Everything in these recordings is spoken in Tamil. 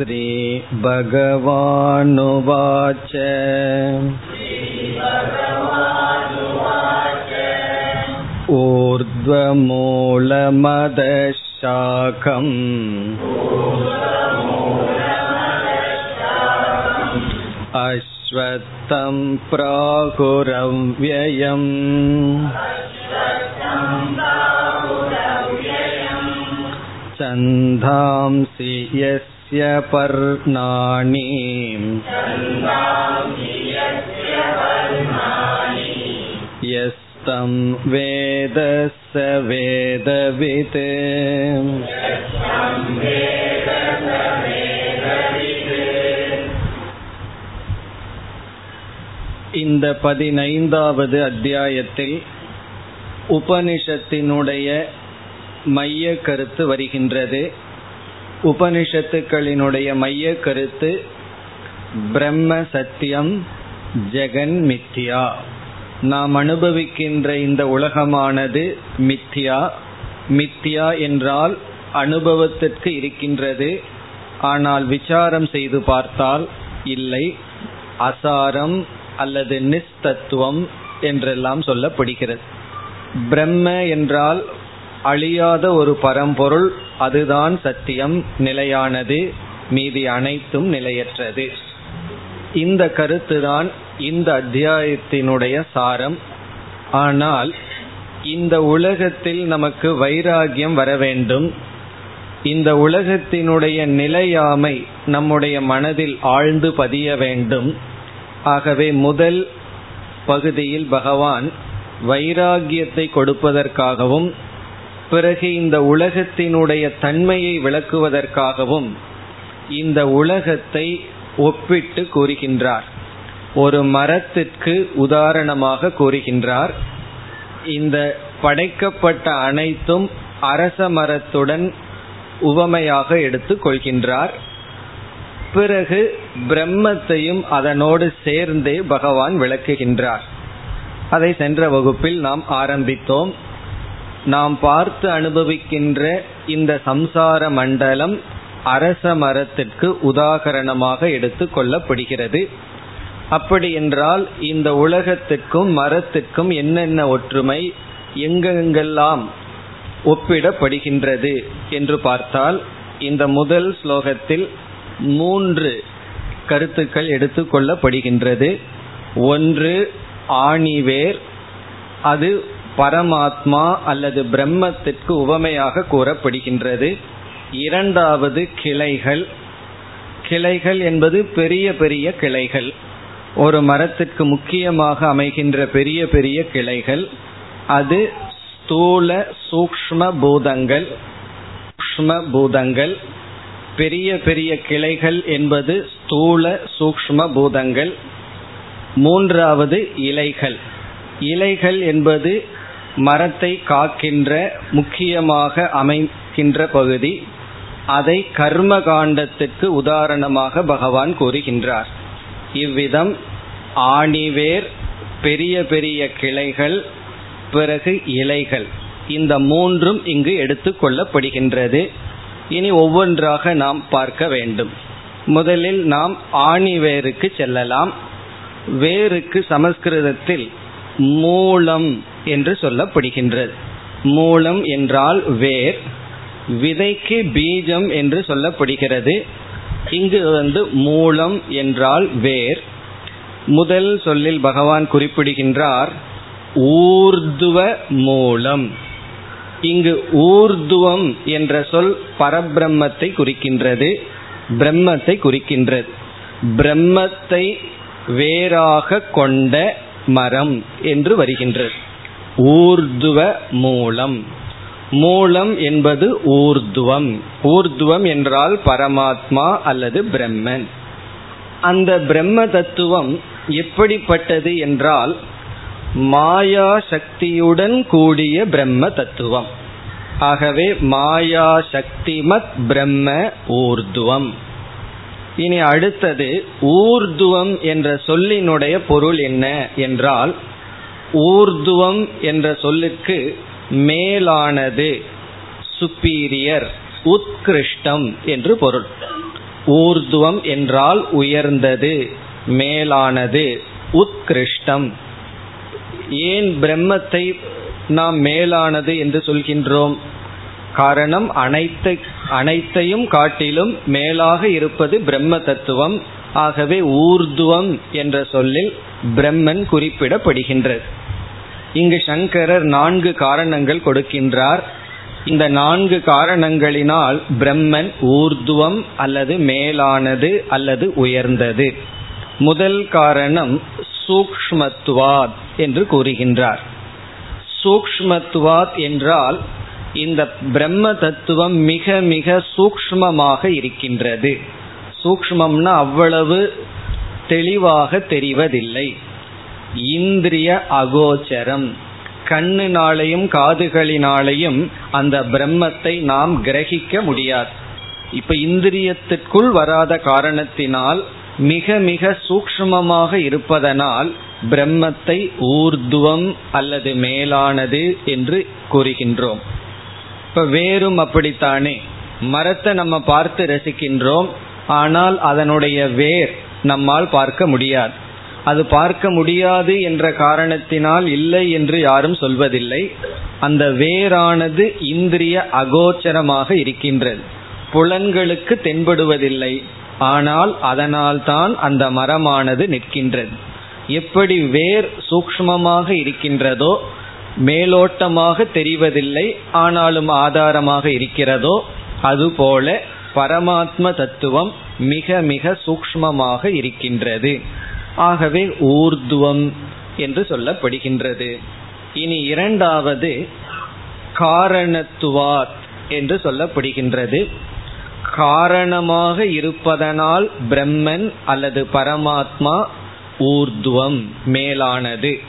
श्रीभगवानुवाच ऊर्ध्वमूलमदशाखम् अश्वत्थं प्राहुरव्ययम् छन्दांसि यस्य पर्णानि यस्तं वेद स वेदवित् இந்த பதினைந்தாவது அத்தியாயத்தில் உபனிஷத்தினுடைய மைய கருத்து வருகின்றது. உபனிஷத்துக்களினுடைய மைய கருத்து பிரம்ம சத்தியம் ஜெகன் மித்யா. நாம் அனுபவிக்கின்ற இந்த உலகமானது மித்யா. மித்யா என்றால் அனுபவத்திற்கு இருக்கின்றது. ஆனால் விசாரம் செய்து பார்த்தால் இல்லை. அசாரம் அல்லது நிஸ்தத்துவம் என்றெல்லாம் சொல்லப்படுகிறது. பிரம்ம என்றால் அழியாத ஒரு பரம்பொருள் அதுதான் சத்தியம் நிலையானது மீதி அனைத்தும் நிலையற்றது. இந்த கருத்துதான் இந்த அத்தியாயத்தினுடைய சாரம். ஆனால் இந்த உலகத்தில் நமக்கு வைராகியம் வர வேண்டும். இந்த உலகத்தினுடைய நிலையாமை நம்முடைய மனதில் ஆழ்ந்து பதிய வேண்டும். ஆகவே முதல் பகுதியில் பகவான் வைராகியத்தை கொடுப்பதற்காகவும் பிறகு இந்த உலகத்தினுடைய தன்மையை விளக்குவதற்காகவும் இந்த உலகத்தை ஒப்பிட்டு கூறுகின்றார். ஒரு மரத்திற்கு உதாரணமாக கூறுகின்றார் இந்த படைக்கப்பட்ட அனைத்தும் அரச மரத்துடன் உவமையாக எடுத்துக் கொள்கின்றார். பிறகு பிரம்மத்தையும் அதனோடு சேர்ந்தே பகவான் விளக்குகின்றார். அதை சென்ற வகுப்பில் நாம் ஆரம்பித்தோம். நாம் பார்த்து அனுபவிக்கின்ற இந்த சம்சார மண்டலம் அரச மரத்திற்கு உதாகரணமாக எடுத்து கொள்ளப்படுகிறது. அப்படி என்றால் இந்த உலகத்துக்கும் மரத்துக்கும் என்னென்ன ஒற்றுமை எங்கெங்கெல்லாம் ஒப்பிடப்படுகின்றது என்று பார்த்தால் இந்த முதல் ஸ்லோகத்தில் மூன்று கருத்துக்கள் எடுத்துக்கொள்ளப்படுகின்றது ஒன்று ஆணிவேர் அது பரமாத்மா அல்லது பிரம்மத்திற்கு உவமையாக கூறப்படுகின்றது. இரண்டாவது கிளைகள். கிளைகள் என்பது பெரிய பெரிய கிளைகள். ஒரு மரத்திற்கு முக்கியமாக அமைகின்ற பெரிய பெரிய கிளைகள். அது ஸ்தூல சூக்ஷ்ம பூதங்கள். சூக்ஷ்ம பூதங்கள். பெரிய பெரிய கிளைகள் என்பது ஸ்தூல சூக்ஷ்ம பூதங்கள். மூன்றாவது இலைகள். இலைகள் என்பது மரத்தை காக்கின்ற முக்கியமாக அமைக்கின்ற பகுதி அதை கர்ம காண்டத்துக்கு உதாரணமாக பகவான் கூறுகின்றார். இவ்விதம் ஆணிவேர் பெரிய பெரிய கிளைகள் பிறகு இலைகள். இந்த மூன்றும் இங்கு எடுத்துக்கொள்ளப்படுகின்றது இனி ஒவ்வொன்றாக நாம் பார்க்க வேண்டும். முதலில் நாம் ஆணிவேருக்கு செல்லலாம். வேருக்கு சமஸ்கிருதத்தில் மூலம் என்று சொல்லப்படுகின்றது. மூலம் என்றால் வேர் விதைக்கு பீஜம் என்று சொல்லப்படுகிறது. இங்கு வந்து மூலம் என்றால் வேர். முதல் சொல்லில் பகவான் குறிப்பிடுகின்றார் ஊர்துவ மூலம். இங்கு ஊர்துவம் என்ற சொல் பரபிரம்மத்தை குறிக்கின்றது பிரம்மத்தை குறிக்கின்றது. பிரம்மத்தை வேறாக கொண்ட மரம் என்று வருகின்றது. ஊர்துவ மூலம். மூலம் என்பது ஊர்துவம். ஊர்துவம் என்றால் பரமாத்மா அல்லது பிரம்மன். அந்த பிரம்ம தத்துவம் எப்படிப்பட்டது என்றால் மாயா சக்தியுடன் கூடிய பிரம்ம தத்துவம். ஆகவே மாயா சக்திமத் பிரம்ம ஊர்துவம். இனி அடுத்தது ஊர்துவம் என்ற சொல்லினுடைய பொருள் என்ன என்றால் ஊர்துவம் என்ற சொல்லுக்கு மேலானது. சுப்பீரியர் உத்கிருஷ்டம் என்று பொருள். ஊர்துவம் என்றால் உயர்ந்தது மேலானது உத்கிருஷ்டம். ஏன் பிரம்மத்தை நாம் மேலானது என்று சொல்கின்றோம்? காரணம் அனைத்து அனைத்தையும் காட்டிலும் மேலாக இருப்பது பிரம்ம தத்துவம். ஆகவே ஊர்துவம் என்ற சொல்லில் பிரம்மன் குறிப்பிடப்படுகின்றது. இங்கு சங்கரர் நான்கு காரணங்கள் கொடுக்கின்றார். இந்த நான்கு காரணங்களினால் பிரம்மன் ஊர்துவம் அல்லது மேலானது அல்லது உயர்ந்தது. முதல் காரணம் சூக்ஷ்மத்துவாத் என்று கூறுகின்றார். சூக்ஷ்மத்துவாத் என்றால் இந்த பிரம்ம தத்துவம் மிக மிக சூக்ஷ்மமாக இருக்கின்றது. சூக்மம்னா அவ்வளவு தெளிவாக தெரிவதில்லை. இந்திரிய அகோச்சரம். கண்ணினாலையும் காதுகளினாலையும் அந்த பிரம்மத்தை நாம் கிரகிக்க முடியாது. இப்ப இந்திரியத்திற்குள் வராத காரணத்தினால் மிக மிக சூக்ஷ்மமாக இருப்பதனால் பிரம்மத்தை ஊர்துவம் அல்லது மேலானது என்று கூறுகின்றோம். இப்ப வேறும் அப்படித்தானே. மரத்தை நம்ம பார்த்து ரசிக்கின்றோம். ஆனால் அதனுடைய வேர் நம்மால் பார்க்க முடியாது. அது பார்க்க முடியாது என்ற காரணத்தினால் இல்லை என்று யாரும் சொல்வதில்லை. அந்த வேரானது இந்திரிய அகோச்சரமாக இருக்கின்றது. புலன்களுக்கு தென்படுவதில்லை. ஆனால் அதனால்தான் அந்த மரமானது நிற்கின்றது. எப்படி வேர் சூக்மமாக இருக்கின்றதோ மேலோட்டமாக தெரிவதில்லை ஆனாலும் ஆதாரமாக இருக்கிறதோ அதுபோல பரமாத்ம தத்துவம் மிக மிக சூக்மமாக இருக்கின்றது. ஆகவே ஊர்துவம் என்று சொல்லப்படுகின்றது. இனி இரண்டாவது காரணத்துவாத் என்று சொல்லப்படுகின்றது. காரணமாக இருப்பதனால் பிரம்மன் அல்லது பரமாத்மா ஊர்துவம் மேலானது.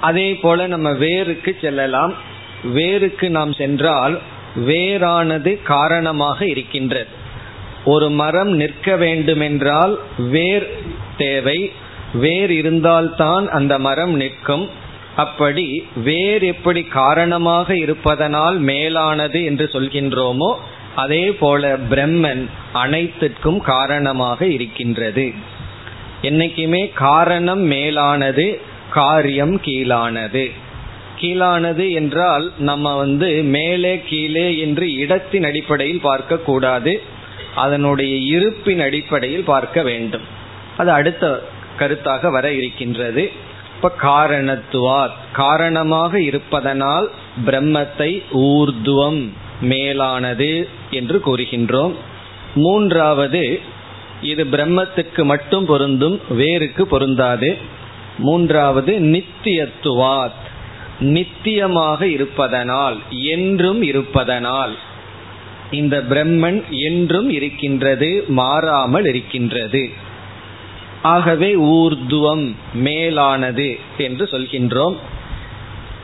அதே போல நம்ம வேருக்கு செல்லலாம். வேருக்கு நாம் சென்றால் வேரானது காரணமாக இருக்கின்றது. ஒரு மரம் நிற்க வேண்டுமென்றால் வேர் தேவை. வேர் இருந்தால்தான் அந்த மரம் நிற்கும். அப்படி வேர் எப்படி காரணமாக இருப்பதனால் மேலானது என்று சொல்கின்றோமோ அதே போல பிரம்மன் அனைத்திற்கும் காரணமாக இருக்கின்றது. என்னைக்குமே காரணம் மேலானது காரியம் கீழானது. கீழானது என்றால் நம்ம வந்து மேலே கீழே என்று இடத்தின் அடிப்படையில் பார்க்க கூடாது. அதனுடைய இருப்பின் அடிப்படையில் பார்க்க வேண்டும். அது அடுத்த கருத்தாக வர இருக்கின்றது. இப்ப காரணத்துவார். காரணமாக இருப்பதனால் பிரம்மத்தை ஊர்துவம் மேலானது என்று கூறுகின்றோம். மூன்றாவது இது பிரம்மத்துக்கு மட்டும் பொருந்தும் வேருக்கு பொருந்தாது. மூன்றாவது நித்தியத்துவாத் நித்தியமாக இருப்பதனால் என்றும் இருப்பதனால் இந்த பிரம்மன் என்றும் இருக்கின்றது மாறாமல் இருக்கின்றது. ஆகவே ஊர்துவம் மேலானது என்று சொல்கின்றோம்.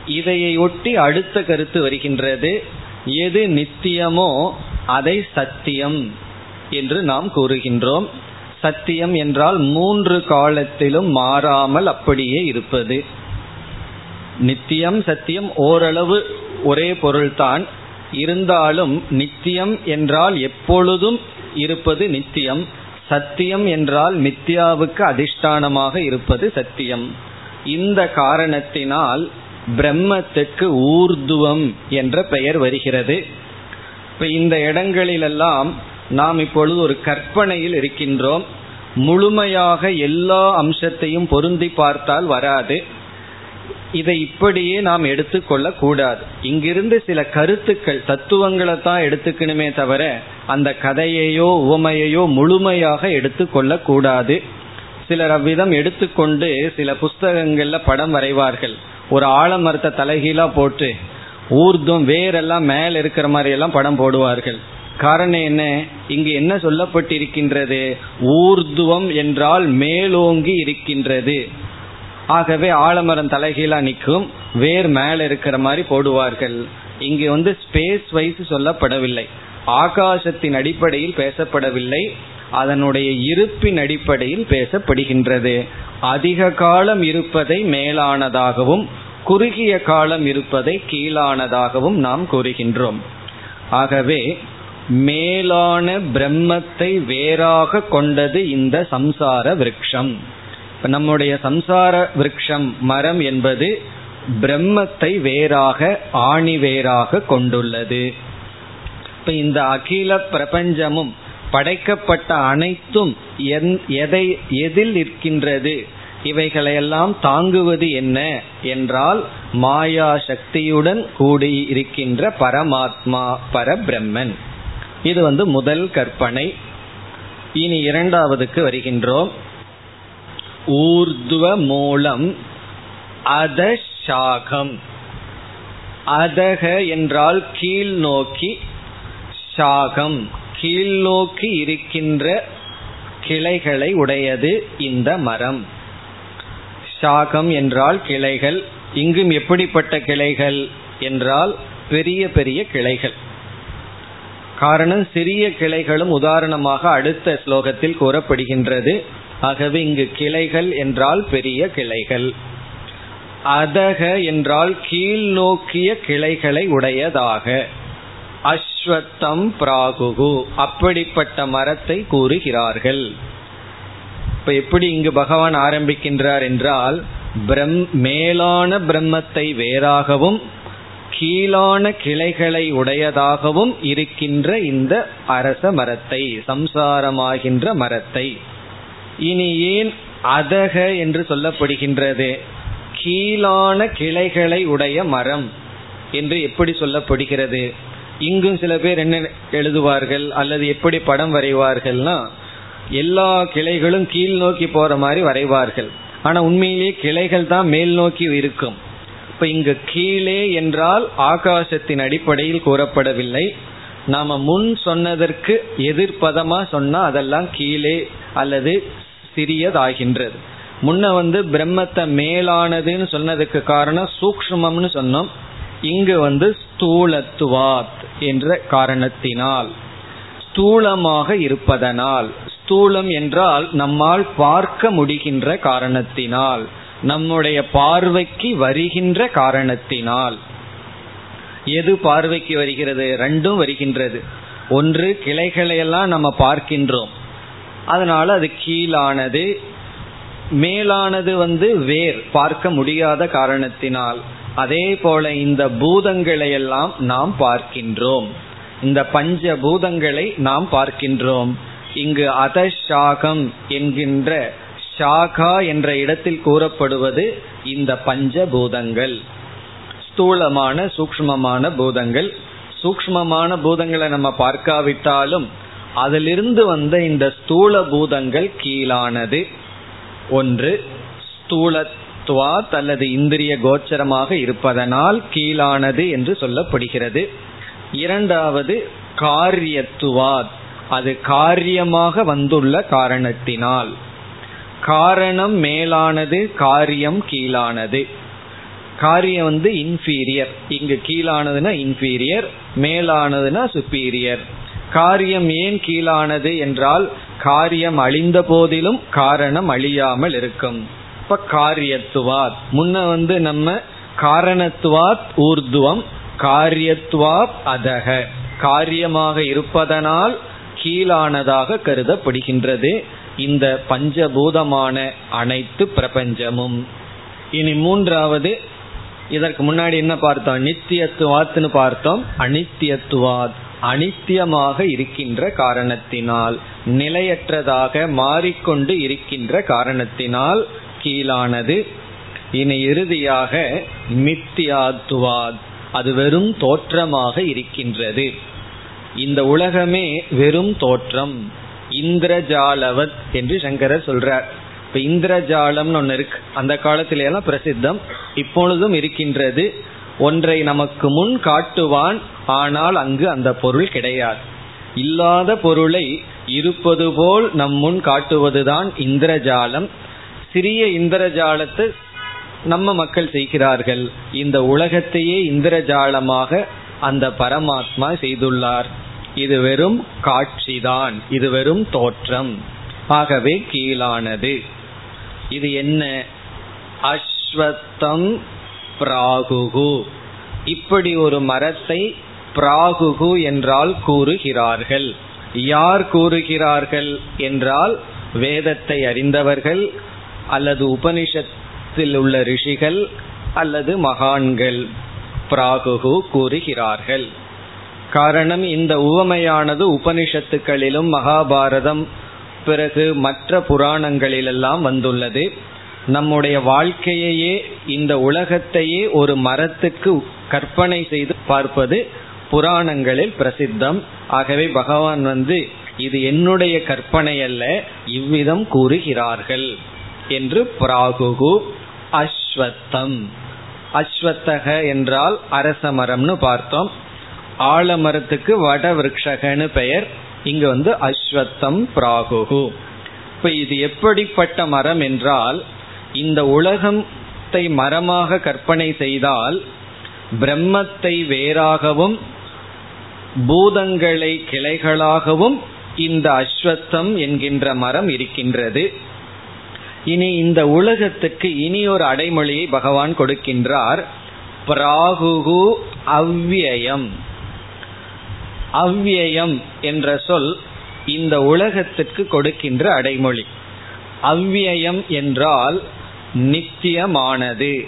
இதையொட்டி அடுத்த கருத்து வருகின்றது எது நித்தியமோ அதை சத்தியம் என்று நாம் கூறுகின்றோம். சத்தியம் என்றால் மூன்று காலத்திலும் மாறாமல் அப்படியே இருப்பது. நித்தியம் சத்தியம் ஓரளவு ஒரே பொருள்தான். இருந்தாலும் நித்தியம் என்றால் எப்பொழுதும் இருப்பது நித்தியம். சத்தியம் என்றால் மித்யாவுக்கு அதிஷ்டானமாக இருப்பது சத்தியம். இந்த காரணத்தினால் பிரம்மத்துக்கு ஊர்துவம் என்ற பெயர் வருகிறது. இப்ப இந்த இடங்களிலெல்லாம் நாம் இப்பொழுது ஒரு கற்பனையில் இருக்கின்றோம். முழுமையாக எல்லா அம்சத்தையும் பொருந்தி பார்த்தால் வராது. இதை இப்படியே நாம் எடுத்துக்கொள்ள கூடாது. இங்கிருந்து சில கருத்துக்கள் தத்துவங்களை தான் எடுத்துக்கணுமே தவிர அந்த கதையையோ உவமையையோ முழுமையாக எடுத்துக்கொள்ள கூடாது. சிலர் அவ்விதம் எடுத்துக்கொண்டு சில புஸ்தகங்கள்ல படம் வரைவார்கள். ஒரு ஆலமரத்தை தலைகீழா போட்டு ஊர்தும் வேரெல்லாம் மேல இருக்கிற மாதிரி எல்லாம் படம் போடுவார்கள். காரணம் என்ன? இங்கு என்ன சொல்லப்பட்டிருக்கின்றது? ஊர்துவம் என்றால் மேலோங்கி இருக்கின்றது. ஆகவே ஆலமரம் தலைகீழா நிற்கும். வேர் மேல இருக்கிற மாதிரி போடுவார்கள். இங்கு வந்து ஸ்பேஸ் வைஸ் சொல்லப்படவில்லை. ஆகாசத்தின் அடிப்படையில் பேசப்படவில்லை. அதனுடைய இருப்பின் அடிப்படையில் பேசப்படுகின்றது. அதிக காலம் இருப்பதை மேலானதாகவும் குறுகிய காலம் இருப்பதை கீழானதாகவும் நாம் கூறுகின்றோம். ஆகவே மேலான பிரம்மத்தை வேறாக கொண்டது இந்த சம்சார விருட்சம். நம்முடைய சம்சார விரக்ஷம் மரம் என்பது பிரம்மத்தை வேறாக ஆணி வேறாக கொண்டுள்ளது. இப்ப இந்த அகில பிரபஞ்சமும் படைக்கப்பட்ட அனைத்தும் எதை எதில் இருக்கின்றது இவைகளையெல்லாம் தாங்குவது என்ன என்றால் மாயா சக்தியுடன் கூடி இருக்கின்ற பரமாத்மா பரபிரம்மன். இது வந்து முதல் கற்பனை. இனி இரண்டாவதுக்கு வருகின்றோம். ஊர்துவ மூலம் அதஷாகம். அதக என்றால் கீழ் நோக்கி சாகம். கீழ் நோக்கி இருக்கின்ற கிளைகளை உடையது இந்த மரம். சாகம் என்றால் கிளைகள். இங்கும் எப்படிப்பட்ட கிளைகள் என்றால் பெரிய பெரிய கிளைகள். காரணம் சிறிய கிளைகளும் உதாரணமாக அடுத்த ஸ்லோகத்தில் கூறப்படுகின்றது. ஆகவே இங்கு கிளைகள் என்றால் பெரிய கிளைகள். அதக என்றால் கீழ் நோக்கிய கிளைகளை உடையதாக. அஸ்வத்தம் பிராகுகு. அப்படிப்பட்ட மரத்தை கூறுகிறார்கள். இப்ப எப்படி இங்கு பகவான் ஆரம்பிக்கின்றார் என்றால் பிரம் மேலான பிரம்மத்தை வேறாகவும் கீழான கிளைகளை உடையதாகவும் இருக்கின்ற இந்த அரச மரத்தை சம்சாரமாகின்ற மரத்தை. இனி ஏன் அதக என்று சொல்லப்படுகின்றது. கீழான கிளைகளை உடைய மரம் என்று எப்படி சொல்லப்படுகிறது? இங்கும் சில பேர் என்ன எழுதுவார்கள்? அல்லது எப்படி படம் வரைவார்கள்னா எல்லா கிளைகளும் கீழ் நோக்கி போற மாதிரி வரைவார்கள். ஆனா உண்மையிலேயே கிளைகள் தான் மேல் நோக்கி இருக்கும். இப்ப இங்கு கீழே என்றால் ஆகாசத்தின் அடிப்படையில் கூறப்படவில்லை. நாம முன் சொன்னதற்கு எதிர்ப்பதமா சொன்னா அதெல்லாம் கீழே அல்லது சிறியதாகின்றது. முன்ன வந்து பிரம்மத்தை மேலானதுன்னு சொன்னதுக்கு காரணம் சூக்ஷ்மம்னு சொன்னோம். இங்கு வந்து ஸ்தூலத்துவாத் என்ற காரணத்தினால் ஸ்தூலமாக இருப்பதனால் ஸ்தூலம் என்றால் நம்மால் பார்க்க முடிகின்ற காரணத்தினால் நம்முடைய பார்வைக்கு வருகின்ற காரணத்தினால். எது பார்வைக்கு வருகிறது? ரெண்டும் வருகின்றது. ஒன்று கிளைகளையெல்லாம் நம்ம பார்க்கின்றோம். அதனால அது கீழானது மேலானது வந்து வேர் பார்க்க முடியாத காரணத்தினால். அதே போல இந்த பூதங்களை எல்லாம் நாம் பார்க்கின்றோம். இந்த பஞ்ச பூதங்களை நாம் பார்க்கின்றோம். இங்கு அதஷாகம் என்கின்ற ஷாகா என்ற இடத்தில் கூறப்படுவது இந்த பஞ்ச பூதங்கள் ஸ்தூலமான சூக்மமான பூதங்கள். சூக்மமான பூதங்களை நம்ம பார்க்காவிட்டாலும் அதிலிருந்து வந்த இந்த ஸ்தூல பூதங்கள் கீழானது. ஒன்று ஸ்தூலத்துவாத் அல்லது இந்திரிய கோச்சரமாக இருப்பதனால் கீழானது என்று சொல்லப்படுகிறது. இரண்டாவது காரியத்துவாத். அது காரியமாக வந்துள்ள காரணத்தினால். காரணம் மேலானது காரியம் கீழானது. காரியம் வந்து இன்ஃபீரியர் இங்கு கீழானதுன்னா இன்ஃபீரியர் மேலானதுன்னா சுப்பீரியர் காரியம் ஏன் கீழானது என்றால் காரியம் அழிந்த போதிலும் காரணம் அழியாமல் இருக்கும். இப்ப காரியத்துவாத். முன்ன வந்து நம்ம காரணத்துவாத் ஊர்துவம் காரியத்துவாத் அதக. காரியமாக இருப்பதனால் கீழானதாக கருதப்படுகின்றது. இந்த பஞ்சபூதமான அனைத்து பிரபஞ்சமும். இனி மூன்றாவது இதற்கு முன்னாடி என்ன பார்த்தோம்? நித்தியத்துவாத்னு பார்த்தோம். அனித்தியத்துவாத். அனித்தியமாக இருக்கின்ற காரணத்தினால் நிலையற்றதாக மாறிக்கொண்டு இருக்கின்ற காரணத்தினால் கீழானது. இனி இறுதியாக மித்தியாத்துவாத் அது வெறும் தோற்றமாக இருக்கின்றது. இந்த உலகமே வெறும் தோற்றம். இந்திரஜாலவத் என்று சங்கரர் சொல்றார். இப்ப இந்திரஜாலம்னு ஒன்று இருக்கு. அந்த காலத்தில எல்லாம் பிரசித்தம். இப்பொழுதும் இருக்கின்றது. ஒன்றை நமக்கு முன் காட்டுவான் ஆனால் அங்கு அந்த பொருள் கிடையாது. இல்லாத பொருளை இருப்பது போல் நம் முன் காட்டுவதுதான் இந்திரஜாலம். சிறிய இந்திரஜாலத்தை நம்ம மக்கள் செய்கிறார்கள். இந்த உலகத்தையே இந்திரஜாலமாக அந்த பரமாத்மா செய்துள்ளார். இது வெறும் காட்சிதான். இது வெறும் தோற்றம். ஆகவே கீழானது. இது என்ன? அஸ்வத்தம் பிராகுகு. இப்படி ஒரு மரத்தை பிராகுகு என்றால் கூறுகிறார்கள். யார் கூறுகிறார்கள் என்றால் வேதத்தை அறிந்தவர்கள் அல்லது உபனிஷத்தில் உள்ள ரிஷிகள் அல்லது மகான்கள் பிராகுகு கூறுகிறார்கள். காரணம் இந்த உவமையானது உபனிஷத்துக்களிலும் மகாபாரதம் பிறகு மற்ற புராணங்களிலெல்லாம் வந்துள்ளது. நம்முடைய வாழ்க்கையையே இந்த உலகத்தையே ஒரு மரத்துக்கு கற்பனை செய்து பார்ப்பது புராணங்களில் பிரசித்தம். ஆகவே பகவான் வந்து இது என்னுடைய கற்பனை அல்ல இவ்விதம் கூறுகிறார்கள் என்று பிராகுகு அஸ்வத்தம். அஸ்வத்தக என்றால் அரச மரம்னு பார்த்தோம். ஆலமரத்துக்கு வட விரக்ஷகன்னு பெயர். இங்கு வந்து அஸ்வத்தம் பிராகுகு. இப்ப இது எப்படிப்பட்ட மரம் என்றால் இந்த உலகத்தை மரமாக கற்பனை செய்தால் பிரம்மத்தை வேறாகவும் பூதங்களை கிளைகளாகவும் இந்த அஸ்வத்தம் என்கின்ற மரம் இருக்கின்றது. இனி இந்த உலகத்துக்கு இனி ஒரு அடைமொழியை பகவான் கொடுக்கின்றார். பிராகுகு அவ்வியம். அவ்வியம் என்ற சொல் இந்த உலகத்துக்கு கொடுக்கின்ற அடைமொழி. அவ்வியம் என்றால் நித்தியமானது.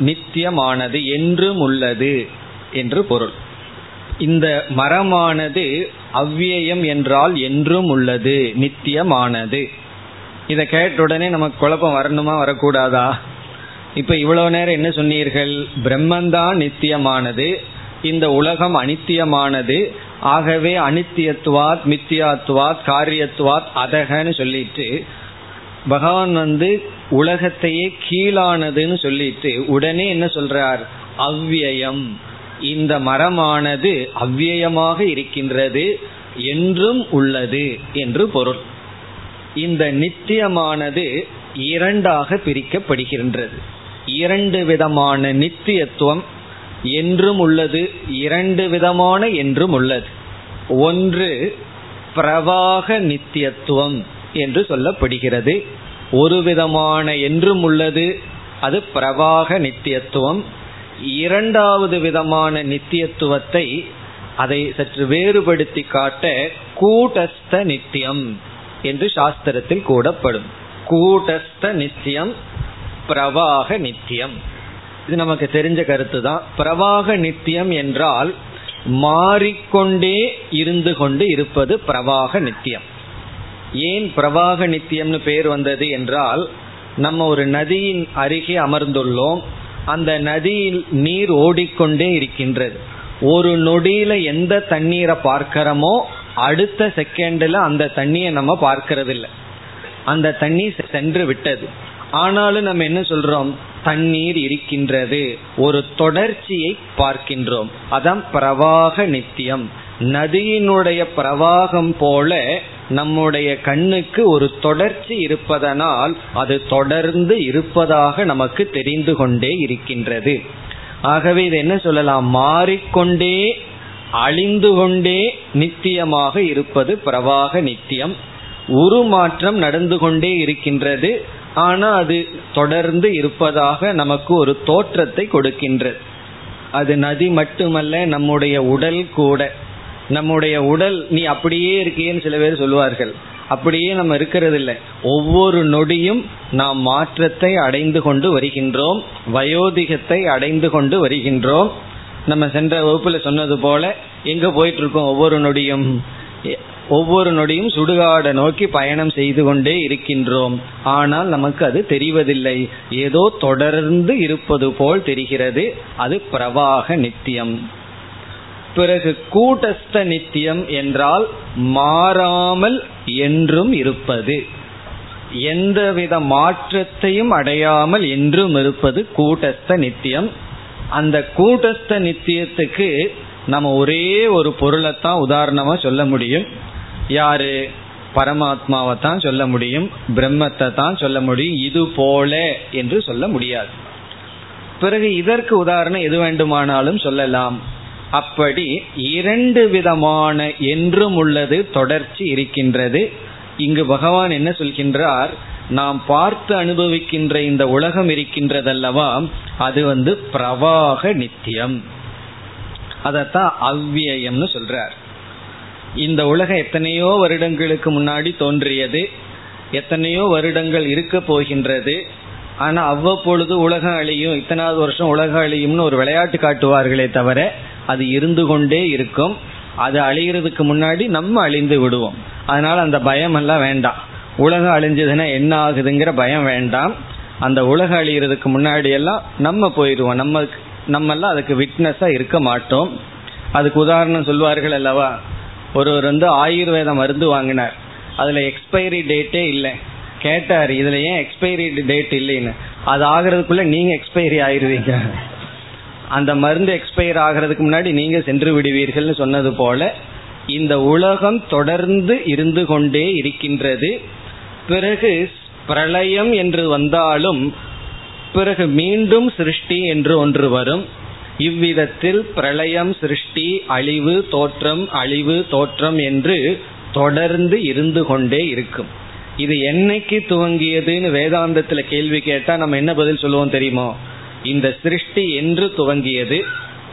நித்தியமானது என்றும் உள்ளது என்று பொருள். இந்த மரமானது அவ்வியம் என்றால் என்றும் உள்ளது நித்தியமானது. இதை கேட்ட உடனே நமக்கு குழப்பம் வரணுமா வரக்கூடாதா? இப்ப இவ்வளவு நேரம் என்ன சொன்னீர்கள்? பிரம்மந்தான் நித்தியமானது இந்த உலகம் அனித்தியமானது ஆகவே அனித்தியத்துவாத் மித்தியாத்துவாத் காரியத்துவாத் அதகன்னு சொல்லிட்டு பகவான் வந்து உலகத்தையே கீழானதுன்னு சொல்லிட்டு உடனே என்ன சொல்றார்? அவ்வியம் இந்த மரமானது அவ்வியமாக இருக்கின்றது என்றும் உள்ளது என்று பொருள். இந்த நித்தியமானது இரண்டாக பிரிக்கப்படுகின்றது. இரண்டு விதமான நித்தியத்துவம் என்றும் உள்ளது இரண்டு விதமான என்றும் உள்ளது. ஒன்று பிரவாக நித்தியத்துவம். என்று சொல்லப்படுகிறது. ஒரு விதமான என்றும் உள்ளது. அது பிரவாக நித்தியத்துவம். இரண்டாவது விதமான நித்தியத்துவத்தை அதை சற்று வேறுபடுத்தி காட்ட கூட்டஸ்த நித்தியம் என்று சாஸ்திரத்தில் கூடப்படும் கூட்டஸ்த நித்தியம் பிரவாக நித்தியம். இது நமக்கு தெரிஞ்ச கருத்து தான் பிரவாக நித்தியம் என்றால் மாறிக்கொண்டே இருந்து கொண்டு இருப்பது பிரவாக நித்தியம். ஏன் பிரவாக நித்தியம்னு பேர் வந்தது என்றால் நம்ம ஒரு நதியின் அருகே அமர்ந்துள்ளோம். அந்த நதியில் நீர் ஓடிக்கொண்டே இருக்கின்றது. ஒரு நொடியில எந்த தண்ணீரை பார்க்கிறோமோ அடுத்த செகண்ட்ல அந்த தண்ணியை நம்ம பார்க்கறது இல்லை அந்த தண்ணி சென்று விட்டது. ஆனாலும் நம்ம என்ன சொல்றோம்? தண்ணீர் இருக்கின்றது. ஒரு தொடர்ச்சியை பார்க்கின்றோம். அதான் பிரவாக நித்தியம். நதியினுடைய பிரவாகம் போல நம்முடைய கண்ணுக்கு ஒரு தொடர்ச்சி இருப்பதனால் அது தொடர்ந்து இருப்பதாக நமக்கு தெரிந்து கொண்டே இருக்கின்றது. ஆகவே இது என்ன சொல்லலாம்? மாறிக்கொண்டே அழிந்து கொண்டே நித்தியமாக இருப்பது பிரவாக நித்தியம். உருமாற்றம் நடந்து கொண்டே இருக்கின்றது. ஆனா அது தொடர்ந்து இருப்பதாக நமக்கு ஒரு தோற்றத்தை கொடுக்கின்றது. அது நதி மட்டுமல்ல நம்முடைய உடல் கூட. நம்முடைய உடல் நீ அப்படியே இருக்கியன்னு சில பேர் சொல்லுவார்கள். அப்படியே நம்ம இருக்கிறது இல்லை ஒவ்வொரு நொடியும் நாம் மாற்றத்தை அடைந்து கொண்டு வருகின்றோம். வயோதிகத்தை அடைந்து கொண்டு வருகின்றோம். நம்ம சென்ற வகுப்புல சொன்னது போல எங்க போயிட்டு இருக்கோம் ஒவ்வொரு நொடியும்? ஒவ்வொரு நொடியும் சுடுகாடை நோக்கி பயணம் செய்து கொண்டே இருக்கின்றோம். ஆனால் நமக்கு அது தெரிவதில்லை. ஏதோ தொடர்ந்து இருப்பது போல் தெரிகிறது. அது பிரவாக நித்தியம். பிறகு கூட்டஸ்த நித்தியம் என்றால் மாறாமல் என்றும் இருப்பது. எந்தவித மாற்றத்தையும் அடையாமல் என்றும் இருப்பது கூட்டஸ்த நித்தியம். அந்த கூட்டஸ்த நித்தியத்துக்கு நம்ம ஒரே ஒரு பொருளைத்தான் உதாரணமா சொல்ல முடியும். யாரு? பரமாத்மாவை தான் சொல்ல முடியும். பிரம்மத்தை தான் சொல்ல முடியும். இது போல என்று சொல்ல முடியாது. பிறகு இதற்கு உதாரணம் எது வேண்டுமானாலும் சொல்லலாம். அப்படி இரண்டு விதமான என்றும் உள்ளது தொடர்ச்சி இருக்கின்றது. இங்கு பகவான் என்ன சொல்கின்றார்? நாம் பார்த்து அனுபவிக்கின்ற இந்த உலகம் இருக்கின்றதல்லவா? அது வந்து பிரவாக நித்தியம். அதத்தான் அவ்வியம்னு சொல்றார். இந்த உலகம் எத்தனையோ வருடங்களுக்கு முன்னாடி தோன்றியது. எத்தனையோ வருடங்கள் இருக்க போகின்றது. ஆனால் அவ்வப்பொழுது உலகம் அழியும் இத்தனாவது வருஷம் உலகம் அழியும்னு ஒரு விளையாட்டு காட்டுவார்களே தவிர அது இருந்து கொண்டே இருக்கும். அது அழிகிறதுக்கு முன்னாடி நம்ம அழிந்து விடுவோம். அதனால அந்த பயம் எல்லாம் வேண்டாம். உலகம் அழிஞ்சதுன்னா என்ன ஆகுதுங்கிற பயம் வேண்டாம். அந்த உலகம் அழிகிறதுக்கு முன்னாடி எல்லாம் நம்ம போயிடுவோம். நம்ம நம்மெல்லாம் அதுக்கு விட்னஸா இருக்க மாட்டோம். அதுக்கு உதாரணம் சொல்வார்கள் அல்லவா? ஒருவர் வந்து ஆயுர்வேத மருந்து வாங்கினார். அதுல எக்ஸ்பைரி டேட்டே இல்லை. கேட்டார் இதுல ஏன் எக்ஸ்பைரி டேட் இல்லைன்னு. அது ஆகிறதுக்குள்ள நீங்க எக்ஸ்பைரி ஆயிருவீங்க. அந்த மருந்து எக்ஸ்பயர் ஆகிறதுக்கு முன்னாடி நீங்க சென்று விடுவீர்கள்னு சொன்னது போல இந்த உலகம் தொடர்ந்து இருந்து கொண்டே இருக்கின்றது. பிறகு பிரளயம் என்று வந்தாலும் பிறகு மீண்டும் சிருஷ்டி என்று ஒன்று வரும். இவ்விதத்தில் பிரளயம் சிருஷ்டி அழிவு தோற்றம் அழிவு தோற்றம் என்று தொடர்ந்து இருந்து கொண்டே இருக்கும். இது என்னைக்கு துவங்கியதுன்னு வேதாந்தத்துல கேள்வி கேட்டா நம்ம என்ன பதில் சொல்லுவோம் தெரியுமோ? இந்த சிருஷ்டி என்று துவங்கியது.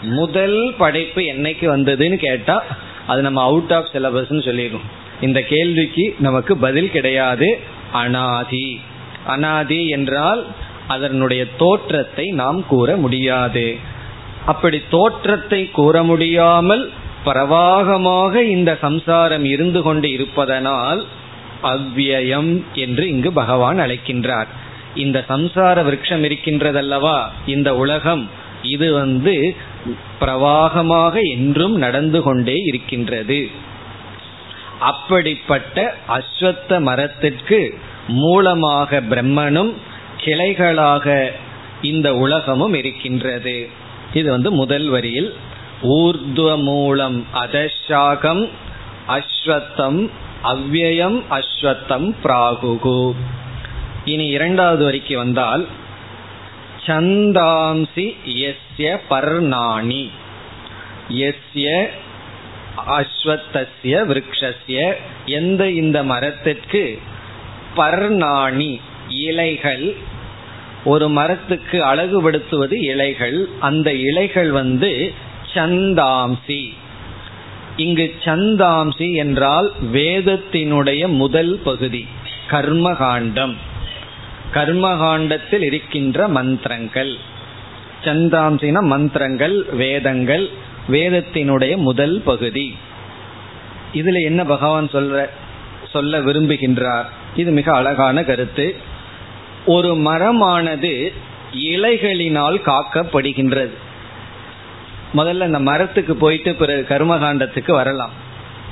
முதல் படைப்பு என்னைக்கு வந்ததுன்னு கேட்டா அது நம்ம அவுட் ஆஃப் சிலபஸ்ன்னு சொல்லிடும் இந்த கேள்விக்கு நமக்கு பதில் கிடையாது. அனாதி. அனாதி என்றால் அதனுடைய தோற்றத்தை நாம் கூற முடியாது. அப்படி தோற்றத்தை கூற முடியாமல் பிரவாகமாக இந்த சம்சாரம் இருந்து கொண்டு இருப்பதனால் அவ்வியம் என்று இங்கு பகவான் அழைக்கின்றார். இந்த சம்சார விரக்ஷம் இருக்கின்றதல்லவா? இந்த உலகம் இது வந்து பிரவாகமாக என்றும் நடந்து கொண்டே இருக்கின்றது. அப்படிப்பட்ட அஸ்வத்த மரத்திற்கு மூலமாக பிரம்மனும் கிளைகளாக இந்த உலகமும் இருக்கின்றது. இது வந்து முதல் வரியில் ஊர்துவ மூலம் அதசாகம் அஸ்வத்தம் அவ்வயம் அஸ்வத்தம் பிராகுகு. இனி இரண்டாவது வரிக்கு வந்தால் சந்தாம்சி எஸ்ய பர்ணாணி. எஸ்ய அஸ்வத்தஸ்ய விரக்ஷஸ்ய எந்த இந்த மரத்திற்கு பர்ணாணி இலைகள் ஒரு மரத்துக்கு அழகுபடுத்துவது இலைகள் அந்த இலைகள் வந்து சந்தாம்சி. இங்கு சந்தாம்சி என்றால் வேதத்தினுடைய முதல் பகுதி கர்மகாண்டம். கர்மகாண்டத்தில் இருக்கின்ற மந்திரங்கள். சந்தாம்சின மந்திரங்கள் வேதங்கள் வேதத்தினுடைய முதல் பகுதி. இதுல என்ன பகவான் சொல்ற சொல்ல விரும்புகின்றார்? இது மிக அழகான கருத்து. ஒரு மரமானது இலைகளினால் காக்கப்படுகின்றது. முதல்ல இந்த மரத்துக்கு போயிட்டு பிறகு கர்மகாண்டத்துக்கு வரலாம்.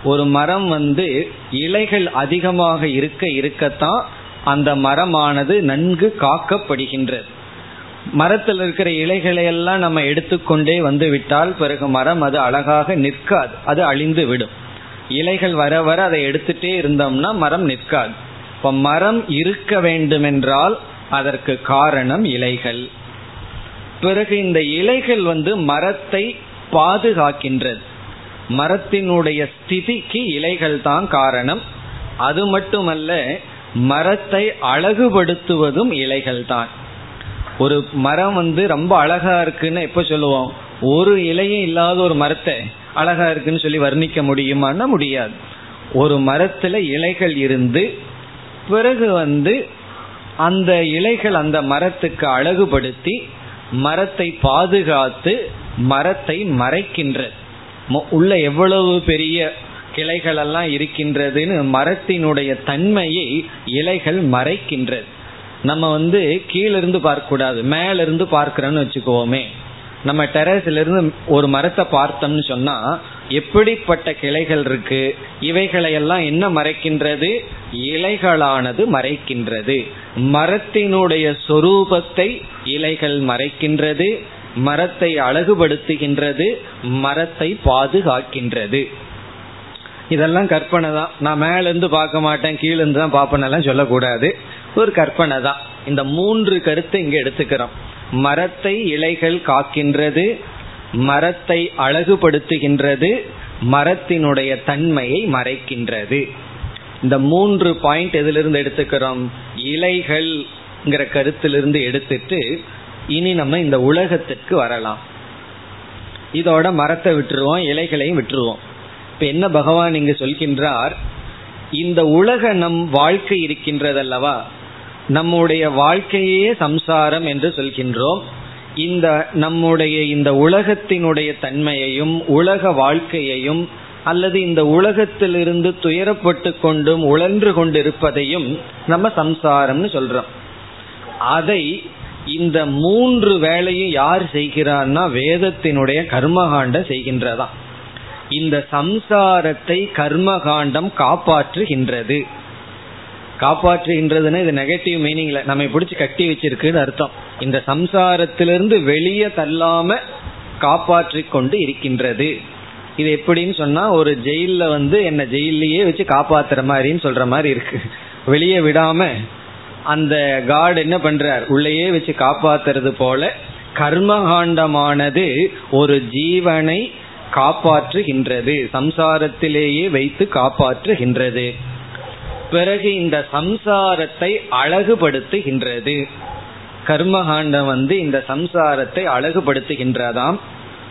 ஒரு மரம் வந்து இலைகள் அதிகமாக இருக்க இருக்கத்தான் அந்த மரமானது நன்கு காக்கப்படுகின்றது. மரத்தில் இருக்கிற இலைகளை எல்லாம் நம்ம எடுத்துக்கொண்டே வந்து விட்டால் பிறகு மரம் அது அழகாக நிற்காது அது அழிந்து விடும். இலைகள் வர வர அதை எடுத்துட்டே இருந்தோம்னா மரம் நிற்காது. இப்ப மரம் இருக்க வேண்டுமென்றால் அதற்கு காரணம் இலைகள். பிறகு இந்த இலைகள் வந்து மரத்தை பாதுகாக்கின்றது. மரத்தினுடைய ஸ்திதிக்கு இலைகள் தான் காரணம். அது மட்டுமல்ல மரத்தை அழகுபடுத்துவதும் இலைகள் தான் ஒரு மரம் வந்து ரொம்ப அழகா இருக்குன்னு எப்ப சொல்லுவோம்? ஒரு இலையும் இல்லாத ஒரு மரத்தை அழகா இருக்குன்னு சொல்லி வர்ணிக்க முடியுமான்னா முடியாது. ஒரு மரத்துல இலைகள் இருந்து பிறகு வந்து அந்த இலைகள் அந்த மரத்துக்கு அழகுபடுத்தி மரத்தை பாதுகாத்து மரத்தை மறைக்கின்றது உள்ள எவ்வளவு பெரிய கிளைகள் எல்லாம் இருக்கின்றதுன்னு மரத்தினுடைய தன்மையை இலைகள் மறைக்கின்றது. நம்ம வந்து கீழிருந்து பார்க்கக்கூடாது மேலிருந்து பார்க்கிறோன்னு வச்சுக்கோமே. நம்ம டெரஸ்ல இருந்து ஒரு மரத்தை பார்த்தோம்னு சொன்னா எப்படிப்பட்ட கிளைகள் இருக்கு இவைகளை எல்லாம் என்ன மறைக்கின்றது? இலைகளானது மறைக்கின்றது. மரத்தினுடைய சொரூபத்தை இலைகள் மறைக்கின்றது மரத்தை அழகுபடுத்துகின்றது மரத்தை பாதுகாக்கின்றது. இதெல்லாம் கற்பனை தான். நான் மேல இருந்து பார்க்க மாட்டேன் கீழேருந்து தான் பார்ப்பேன் சொல்லக்கூடாது. ஒரு கற்பனை தான். இந்த மூன்று கருத்தை இங்க எடுத்துக்கிறோம். மரத்தை இலைகள் காக்கின்றது மரத்தை அழகுபடுத்துகின்றது மரத்தினுடைய தன்மையை மறைக்கின்றது. இந்த மூன்று பாயிண்ட் எதிலிருந்து எடுத்துக்கிறோம்? இலைகள்ங்கிற கருத்திலிருந்து எடுத்துட்டு இனி நம்ம இந்த உலகத்திற்கு வரலாம். இதோட மரத்தை விட்டுருவோம் இலைகளையும் விட்டுருவோம். இப்ப என்ன பகவான் இங்கு சொல்கின்றார்? இந்த உலக நம் வாழ்க்கை இருக்கின்றதல்லவா? நம்முடைய வாழ்க்கையே சம்சாரம் என்று சொல்கின்றோம். இந்த நம்முடைய இந்த உலகத்தினுடைய தன்மையையும் உலக வாழ்க்கையையும் அல்லது இந்த உலகத்திலிருந்து துயரப்பட்டு கொண்டும் உழன்று கொண்டிருப்பதையும் நம்ம சம்சாரம்னு சொல்றோம். அதை இந்த மூன்று வேலையும் யார் செய்கிறார்னா வேதத்தினுடைய கர்மகாண்ட செய்கின்றதான் இந்த சம்சாரத்தை கர்மகாண்டம் காப்பாற்றுகின்றது. காப்பாற்றுகின்றதுன்னு இது நெகட்டிவ் மீனிங்ல நம்ம பிடிச்சி கட்டி வச்சிருக்குன்னு அர்த்தம். இந்த சம்சாரத்திலிருந்து வெளியே தள்ளாம காப்பாற்றி கொண்டு இருக்கின்றது. இது எப்படின்னு சொன்னா ஒரு ஜெயில வந்து என்ன ஜெயிலேயே வச்சு காப்பாத்துற மாதிரின்னு சொல்ற மாதிரி இருக்கு. வெளியே விடாம அந்த காட் என்ன பண்றார்? உள்ளேயே வச்சு காப்பாத்துறது போல கர்மகாண்டமானது ஒரு ஜீவனை காப்பாற்றுகின்றது. சம்சாரத்திலேயே வைத்து காப்பாற்றுகின்றது. பிறகு இந்த சம்சாரத்தை அழகுபடுத்துகின்றது. கர்மகாண்டம் வந்து இந்த சம்சாரத்தை அழகுபடுத்துகின்றதாம்.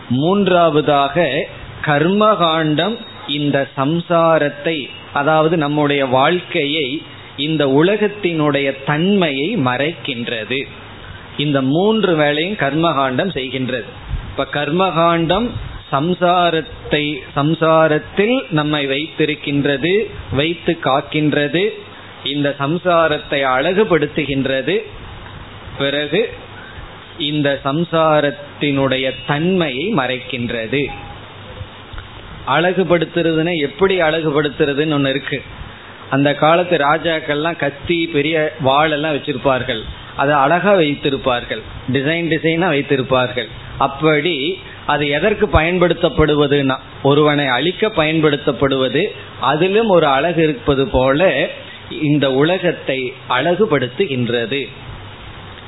மூன்றாவதாக கர்மகாண்டம் இந்த சம்சாரத்தை அதாவது நம்முடைய வாழ்க்கையை இந்த உலகத்தினுடைய தன்மையை மறைக்கின்றது. இந்த மூன்று வேலையும் கர்மகாண்டம் செய்கின்றது. இப்ப கர்மகாண்டம் சம்சாரத்தை சம்சாரத்தில் நம்மை வைத்திருக்கின்றது வைத்து காக்கின்றது இந்த சம்சாரத்தை அழகுபடுத்துகின்றது. பிறகு இந்த சம்சாரத்தினுடைய தன்மையை மறைக்கின்றது. அழகுபடுத்துறதுன்னா எப்படி அழகுபடுத்துறதுன்னு ஒன்று இருக்கு. அந்த காலத்து ராஜாக்கள்லாம் கத்தி பெரிய வாளெல்லாம் வச்சிருப்பார்கள். அதை அழகா வைத்திருப்பார்கள். டிசைன் டிசைனா வைத்திருப்பார்கள். அப்படி அது எதற்கு பயன்படுத்தப்படுவதுன்னா ஒருவனை அழிக்க பயன்படுத்தப்படுவது அதிலும் ஒரு அழகு இருப்பது போல இந்த உலகத்தை அழகுபடுத்துகின்றது.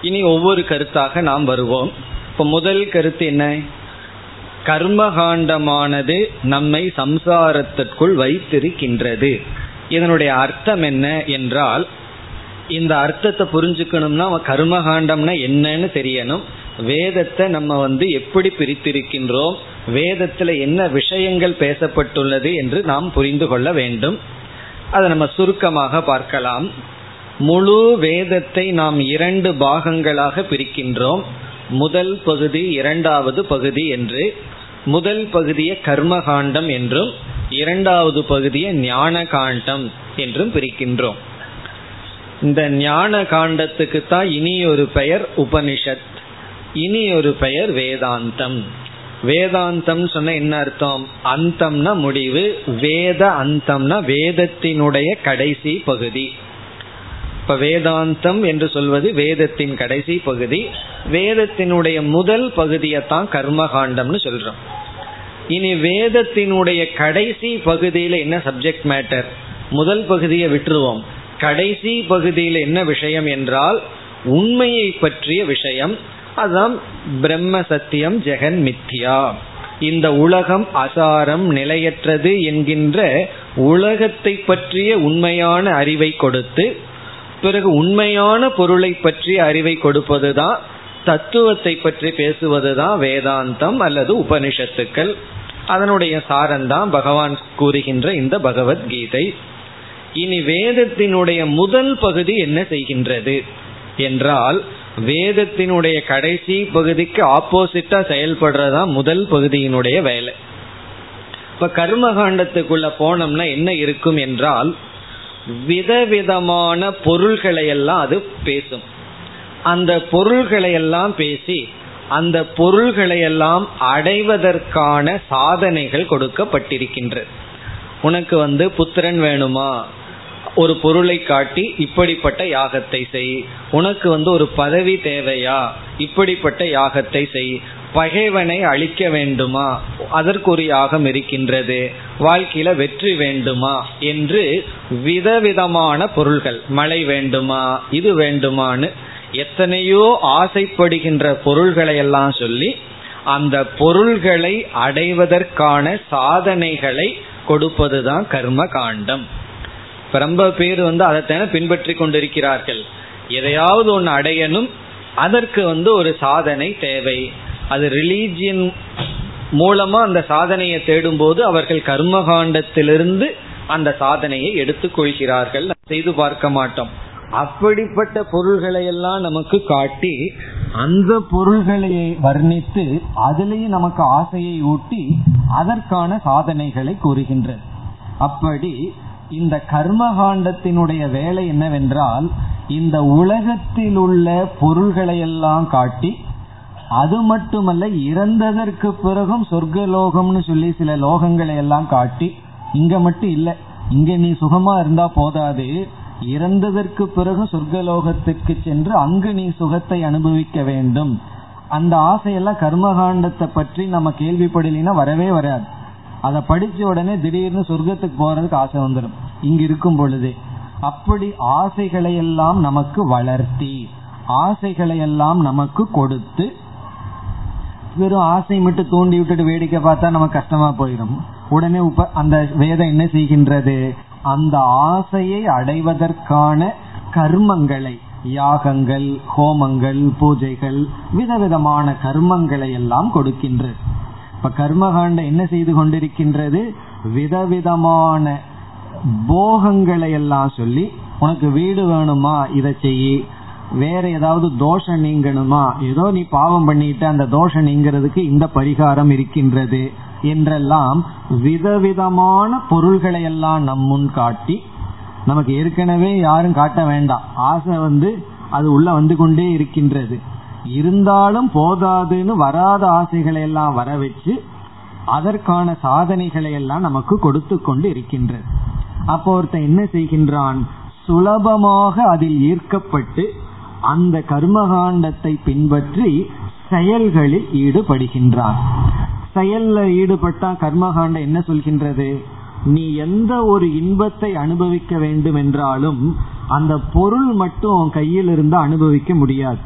இனி ஒவ்வொரு கருத்தாக நாம் வருவோம். இப்ப முதல் கருத்து என்ன? கர்மகாண்டமானது நம்மை சம்சாரத்திற்குள் வைத்திருக்கின்றது. இதனுடைய அர்த்தம் என்ன என்றால் இந்த அர்த்தத்தை புரிஞ்சுக்கணும்னா கர்மகாண்டம்னா என்னன்னு தெரியணும். வேதத்தை நம்ம வந்து எப்படி பிரித்திருக்கின்றோம் வேதத்துல என்ன விஷயங்கள் பேசப்பட்டுள்ளது என்று நாம் புரிந்து கொள்ள வேண்டும். அதை நம்ம சுருக்கமாக பார்க்கலாம். முழு வேதத்தை நாம் இரண்டு பாகங்களாக பிரிக்கின்றோம். முதல் பகுதி இரண்டாவது பகுதி என்று. முதல் பகுதியை கர்மகாண்டம் என்றும் இரண்டாவது பகுதியை ஞான காண்டம் என்றும் பிரிக்கின்றோம். இந்த ஞான காண்டத்துக்கு தான் இனி ஒரு பெயர் உபனிஷத். இனி ஒரு பெயர் வேதாந்தம். வேதாந்தம் சொன்ன என்ன அர்த்தம்? அந்தம்னா முடிவு வேத அந்தம்னா வேதத்தினுடைய கடைசி பகுதி. இப்ப வேதாந்தம் என்று சொல்வது வேதத்தின் கடைசி பகுதி. வேதத்தினுடைய முதல் பகுதியை தான் கர்மகாண்டம்னு சொல்றோம். இனி வேதத்தினுடைய கடைசி பகுதியில என்ன சப்ஜெக்ட் மேட்டர் முதல் பகுதியை விட்டுருவோம். கடைசி பகுதியில் என்ன விஷயம் என்றால் உண்மையை பற்றிய விஷயம். அதுதான் பிரம்ம சத்தியம் ஜெகன் மித்யா. இந்த உலகம் அசாரம் நிலையற்றது என்கின்ற உலகத்தை பற்றிய உண்மையான அறிவை கொடுத்து பிறகு உண்மையான பொருளை பற்றிய அறிவை கொடுப்பதுதான் தத்துவத்தை பற்றி பேசுவதுதான் வேதாந்தம் அல்லது உபனிஷத்துக்கள். அதனுடைய சாரம்தான் பகவான் கூறுகின்ற இந்த பகவத்கீதை. இனி வேதத்தினுடைய முதல் பகுதி என்ன செய்கின்றது என்றால் வேதத்தினுடைய கடைசி பகுதிக்கு ஆப்போசிட்டா செயல்படுறதா முதல் பகுதியினுடைய வேலை. இப்ப கர்மகாண்டத்துக்குள்ள போனோம்னா என்ன இருக்கும் என்றால் விதவிதமான பொருள்களை எல்லாம் அது பேசும். அந்த பொருள்களை எல்லாம் பேசி அந்த பொருள்களை எல்லாம் அடைவதற்கான சாதனைகள் கொடுக்கப்பட்டிருக்கின்றது. உனக்கு வந்து புத்திரன் வேணுமா? ஒரு பொருளை காட்டி இப்படிப்பட்ட யாகத்தை செய். உனக்கு வந்து ஒரு பதவி தேவையா? இப்படிப்பட்ட யாகத்தை செய். பகைவனை அழிக்க வேண்டுமா? அதற்கு ஒரு யாகம் இருக்கின்றது. வாழ்க்கையில வெற்றி வேண்டுமா? என்று விதவிதமான பொருள்கள். மழை வேண்டுமா? இது வேண்டுமான்னு எத்தனையோ ஆசைப்படுகின்ற பொருள்களை எல்லாம் சொல்லி அந்த பொருள்களை அடைவதற்கான சாதனைகளை கொடுப்பதுதான் கர்ம காண்டம். ரொம்ப பேர் வந்து அதைத்தான பின்பற்றி கொண்டிருக்கிறார்கள். எதையாவது ஒன்று அடையணும் அதற்கு வந்து ஒரு சாதனை தேவை. அது ரிலீஜியன் மூலமா அந்த சாதனையை தேடும் போது அவர்கள் கர்மகாண்டத்திலிருந்து அந்த சாதனையை எடுத்துக்கொள்கிறார்கள் செய்து பார்க்க மாட்டோம். அப்படிப்பட்ட பொருள்களை எல்லாம் நமக்கு காட்டி அந்த பொருள்களை வர்ணித்து அதுலேயும் நமக்கு ஆசையை ஊட்டி அதற்கான சாதனைகளை கூறுகின்றது அப்படி இந்த கர்மகாண்டத்தினுடைய வேலை என்னவென்றால் இந்த உலகத்தில் உள்ள பொருள்களை எல்லாம் காட்டி அது மட்டுமல்ல இறந்ததற்கு பிறகும் சொர்க்கலோகம்னு சொல்லி சில லோகங்களை எல்லாம் காட்டி இங்க மட்டும் இல்லை இங்க நீ சுகமா இருந்தா போதாது இறந்ததற்கு பிறகு சொர்க்கலோகத்துக்கு சென்று அங்கு நீ சுகத்தை அனுபவிக்க வேண்டும். அந்த ஆசையெல்லாம் கர்மகாண்டத்தை பற்றி நம்ம கேள்விப்படலைன்னா வரவே வராது. அதை படிச்ச உடனே திடீர்னு சொர்க்கத்துக்கு போறதுக்கு ஆசை வந்துடும். இங்க இருக்கும் பொழுது. அப்படி ஆசைகளை எல்லாம் நமக்கு வளர்த்தி ஆசைகளை எல்லாம் நமக்கு கொடுத்து வெறும் ஆசை மட்டும் தூண்டி விட்டுட்டு வேடிக்கை பார்த்தா நமக்கு கஷ்டமா போயிடும் உடனே உப அந்த வேதம் என்ன செய்கின்றது? அந்த ஆசையை அடைவதற்கான கர்மங்களை யாகங்கள் ஹோமங்கள் பூஜைகள் விதவிதமான கர்மங்களை எல்லாம் கொடுக்கின்றது. இப்ப கர்மகாண்ட என்ன செய்து கொண்டிருக்கின்றது? விதவிதமான போகங்களை எல்லாம் சொல்லி உனக்கு வீடு வேணுமா? இதை செய்யி. வேற ஏதாவது தோஷம் நீங்கணுமா? ஏதோ நீ பாவம் பண்ணிட்டு அந்த தோஷம் நீங்கிறதுக்கு இந்த பரிகாரம் இருக்கின்றது என்றெல்லாம் விதவிதமான பொருள்களை எல்லாம் நம் முன் காட்டி நமக்கு ஏற்கனவே யாரும் காட்ட வேண்டாம். ஆசை வந்து அது உள்ள வந்து கொண்டே இருக்கின்றது. இருந்தாலும் போதாதுன்னு வராத ஆசைகளை எல்லாம் வர வச்சு அதற்கான சாதனைகளை எல்லாம் நமக்கு கொடுத்து கொண்டு இருக்கின்றது. அப்போ ஒருத்தன் என்ன செய்கின்றான்? சுலபமாக அதில் ஈர்க்கப்பட்டு அந்த கர்மகாண்டத்தை பின்பற்றி செயல்களில் ஈடுபடுகின்றான். செயல்ல ஈடுபட்டா கர்மகாண்டம் என்ன சொல்கின்றது? நீ எந்த ஒரு இன்பத்தை அனுபவிக்க வேண்டும் என்றாலும் அந்த பொருள் மட்டும் உன் கையில் இருந்து அனுபவிக்க முடியாது.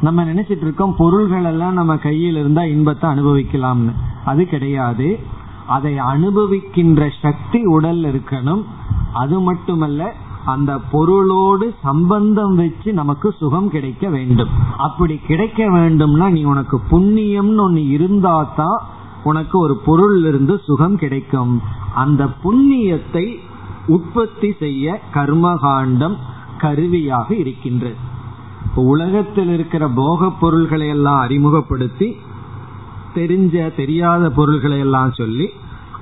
நம்ம நினைச்சிட்டு இருக்கோம் பொருள்கள் எல்லாம் நம்ம கையில் இருந்தா இன்பத்தை அனுபவிக்கலாம்னு. அது கிடையாது. அதை அனுபவிக்கின்ற சக்தி உடல் இருக்கணும். அது மட்டுமல்ல அந்த பொருளோடு சம்பந்தம் வச்சு நமக்கு சுகம் கிடைக்க வேண்டும். அப்படி கிடைக்க வேண்டும்னா நீ உனக்கு புண்ணியம்னு ஒன்னு இருந்தா தான் உனக்கு ஒரு பொருள் இருந்து சுகம் கிடைக்கும். அந்த புண்ணியத்தை உற்பத்தி செய்ய கர்மகாண்டம் கருவியாக இருக்கின்றது. உலகத்தில் இருக்கிற போக பொருள்களை எல்லாம் அறிமுகப்படுத்தி தெரிஞ்ச தெரியாத பொருள்களை எல்லாம் சொல்லி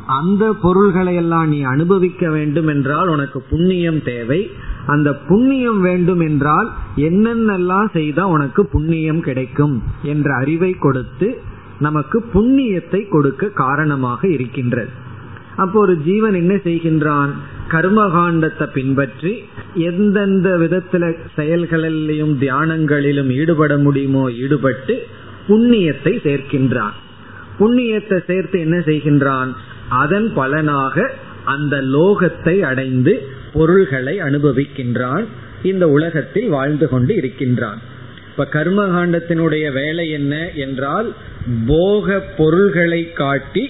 அந்த பொருள்களை எல்லாம் நீ அனுபவிக்க வேண்டும் என்றால் உனக்கு புண்ணியம் தேவை. அந்த புண்ணியம் வேண்டும் என்றால் என்னென்னலாம் செய்தா உனக்கு புண்ணியம் கிடைக்கும் என்ற அறிவை கொடுத்து நமக்கு புண்ணியத்தை கொடுக்க காரணமாக இருக்கின்றது. அப்போ ஒரு ஜீவன் என்ன செய்கின்றான்? கர்மகாண்டத்தை பின்பற்றி எந்தெந்த விதத்துல செயல்களிலும் தியானங்களிலும் ஈடுபட முடியுமோ ஈடுபட்டு புண்ணியத்தை சேர்க்கின்றான். புண்ணியத்தை சேர்த்து என்ன செய்கின்றான்? அதன் பலனாக அந்த லோகத்தை அடைந்து பொருள்களை அனுபவிக்கின்றான். இந்த உலகத்தில் வாழ்ந்து கொண்டு இருக்கின்றான். இப்ப கர்மகாண்டத்தினுடைய வேலை என்ன என்றால் போக பொருள்களை காட்டி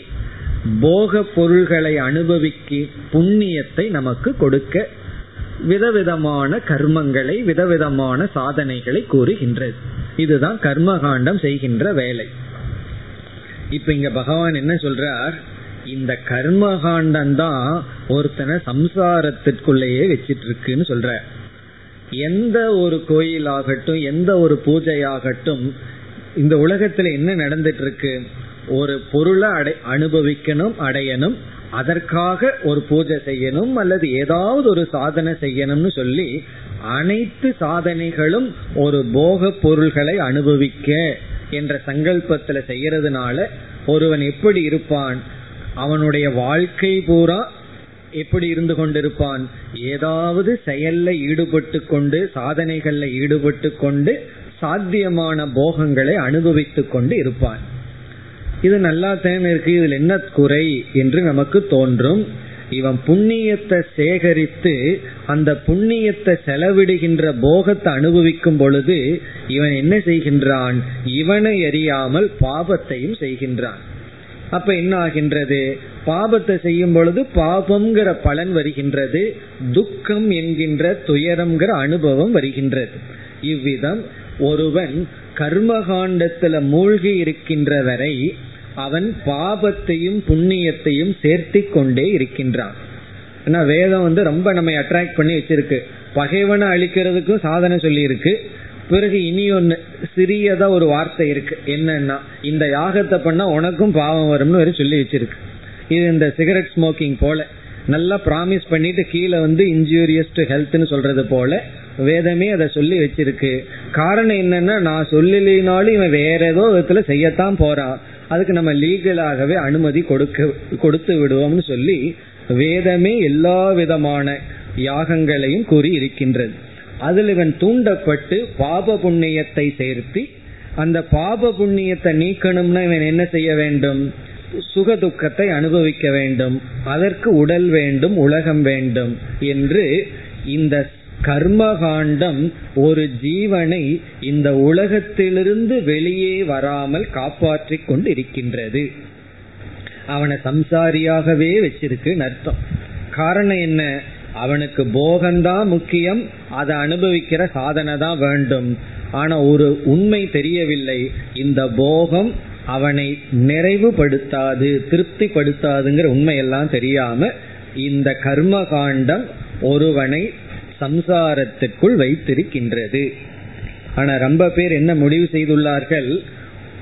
போக பொருள்களை அனுபவிக்க புண்ணியத்தை நமக்கு கொடுக்க விதவிதமான கர்மங்களை விதவிதமான சாதனைகளை கூறுகின்றது. இதுதான் கர்மகாண்டம் செய்கின்ற வேலை. இப்ப இங்க பகவான் என்ன சொல்றார்? இந்த கர்மகாண்டம் தான் ஒருத்தனை சம்சாரத்திற்குள்ளேயே வச்சிட்டு இருக்குன்னு சொல்ற எந்த ஒரு கோயில் ஆகட்டும் எந்த ஒரு பூஜையாகட்டும் இந்த உலகத்துல என்ன நடந்துட்டு இருக்கு ஒரு பொருளை அடை அனுபவிக்கணும் அடையணும் அதற்காக ஒரு பூஜை செய்யணும் அல்லது ஏதாவது ஒரு சாதனை செய்யணும்னு சொல்லி அனைத்து சாதனைகளும் ஒரு போக பொருள்களை அனுபவிக்க என்ற சங்கல்பத்துல செய்யறதுனால ஒருவன் எப்படி இருப்பான் அவனுடைய வாழ்க்கை பூரா எப்படி இருந்து கொண்டிருப்பான் ஏதாவது செயல்ல ஈடுபட்டு கொண்டு சாதனைகள்ல ஈடுபட்டு கொண்டு சாத்தியமான போகங்களை அனுபவித்து கொண்டு இருப்பான். இது நல்லா தான் இருக்கு இதுல என்ன குறை என்று நமக்கு தோன்றும். இவன் புண்ணியத்தை சேகரித்து அந்த புண்ணியத்தை செலவிடுகின்ற போகத்தை அனுபவிக்கும் பொழுது இவன் என்ன செய்கின்றான்? இவனை அறியாமல் பாபத்தையும் செய்கின்றான். அப்ப என்ன ஆகின்றது? பாபத்தை செய்யும் பொழுது பாபம்ங்கிற பலன் வருகின்றது துக்கம் என்கின்ற துயரம்ங்கிற அனுபவம் வருகின்றது. இவ்விதம் ஒருவன் கர்மகாண்டத்துல மூழ்கி இருக்கின்ற வரை அவன் பாபத்தையும் புண்ணியத்தையும் சேர்த்தி கொண்டே இருக்கின்றான். ஏன்னா வேதம் வந்து ரொம்ப நம்ம அட்ராக்ட் பண்ணி வச்சிருக்கு. பகைவனை அழிக்கிறதுக்கும் சாதனை சொல்லி இருக்கு பிறகு இனி ஒன்று சிறியதா ஒரு வார்த்தை இருக்கு. என்னன்னா இந்த யாகத்தை பண்ணா உனக்கும் பாவம் வரும்னு ஒரு சொல்லி வச்சிருக்கு. இது இந்த சிகரெட் ஸ்மோக்கிங் போல. நல்லா ப்ராமிஸ் பண்ணிட்டு கீழே வந்து இன்ஜூரியஸ் டு ஹெல்த்னு சொல்றது போல வேதமே அதை சொல்லி வச்சிருக்கு. காரணம் என்னன்னா நான் சொல்லலினாலும் இவன் வேற ஏதோ விதத்துல செய்யத்தான் போறான். அதுக்கு நம்ம லீகலாகவே அனுமதி கொடுக்க கொடுத்து விடுவோம்னு சொல்லி வேதமே எல்லா விதமான யாகங்களையும் கூறி இருக்கின்றது. அதில் இவன் தூண்டப்பட்டு பாப புண்ணியத்தை சேர்த்தி அந்த பாப புண்ணியத்தை நீக்கணும்னா இவன் என்ன செய்ய வேண்டும்? சுக துக்கத்தை அனுபவிக்க வேண்டும். அதற்கு உடல் வேண்டும் உலகம் வேண்டும் என்று இந்த கர்மகாண்டம் ஒரு ஜீவனை இந்த உலகத்திலிருந்து வெளியே வராமல் காப்பாற்றிக் கொண்டு இருக்கின்றது அவனை சம்சாரியாகவே வச்சிருக்கு அர்த்தம் காரணம் என்ன? அவனுக்கு போகம்தான் முக்கியம் அதை அனுபவிக்கிற சாதனை தான் வேண்டும். ஆனா ஒரு உண்மை தெரியவில்லை. இந்த போகம் அவனை நிறைவுபடுத்தாது திருப்திப்படுத்தாதுங்கிற உண்மையெல்லாம் தெரியாம இந்த கர்ம காண்டம் ஒருவனை சம்சாரத்திற்குள் வைத்திருக்கின்றது. ஆனா ரொம்ப பேர் என்ன முடிவு செய்துள்ளார்கள்?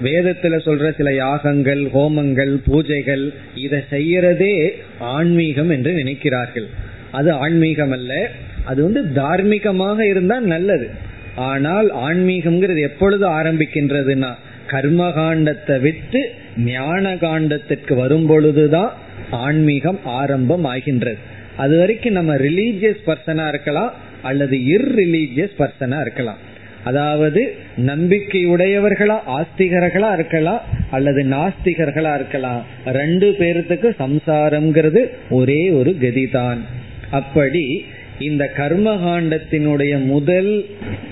வேதத்துல சொல்ற சில யாகங்கள் ஹோமங்கள் பூஜைகள் இதை செய்யறதே ஆன்மீகம் என்று நினைக்கிறார்கள். அது ஆன்மீகம் அல்ல அது வந்து தார்மீகமாக இருந்தால் நல்லது. ஆனால் ஆன்மீகம்ங்கிறது எப்பொழுது ஆரம்பிக்கின்றதுன்னா கர்மகாண்டத்தை விட்டு ஞான காண்டத்திற்கு வரும் பொழுதுதான் ஆன்மீகம் ஆரம்பம் ஆகின்றது அது வரைக்கும் நம்ம ரிலீஜியஸ் பர்சனா இருக்கலாம் அல்லது இர்ரிலீஜியஸ் பர்சனா இருக்கலாம். அதாவது நம்பிக்கை உடையவர்களா ஆஸ்திகர்களா இருக்கலாம் அல்லது நாஸ்திகர்களா இருக்கலாம். ரெண்டு பேர்த்துக்கு சம்சாரம்ங்கிறது ஒரே ஒரு கதிதான். அப்படி இந்த கர்மகாண்டத்தினுடைய முதல்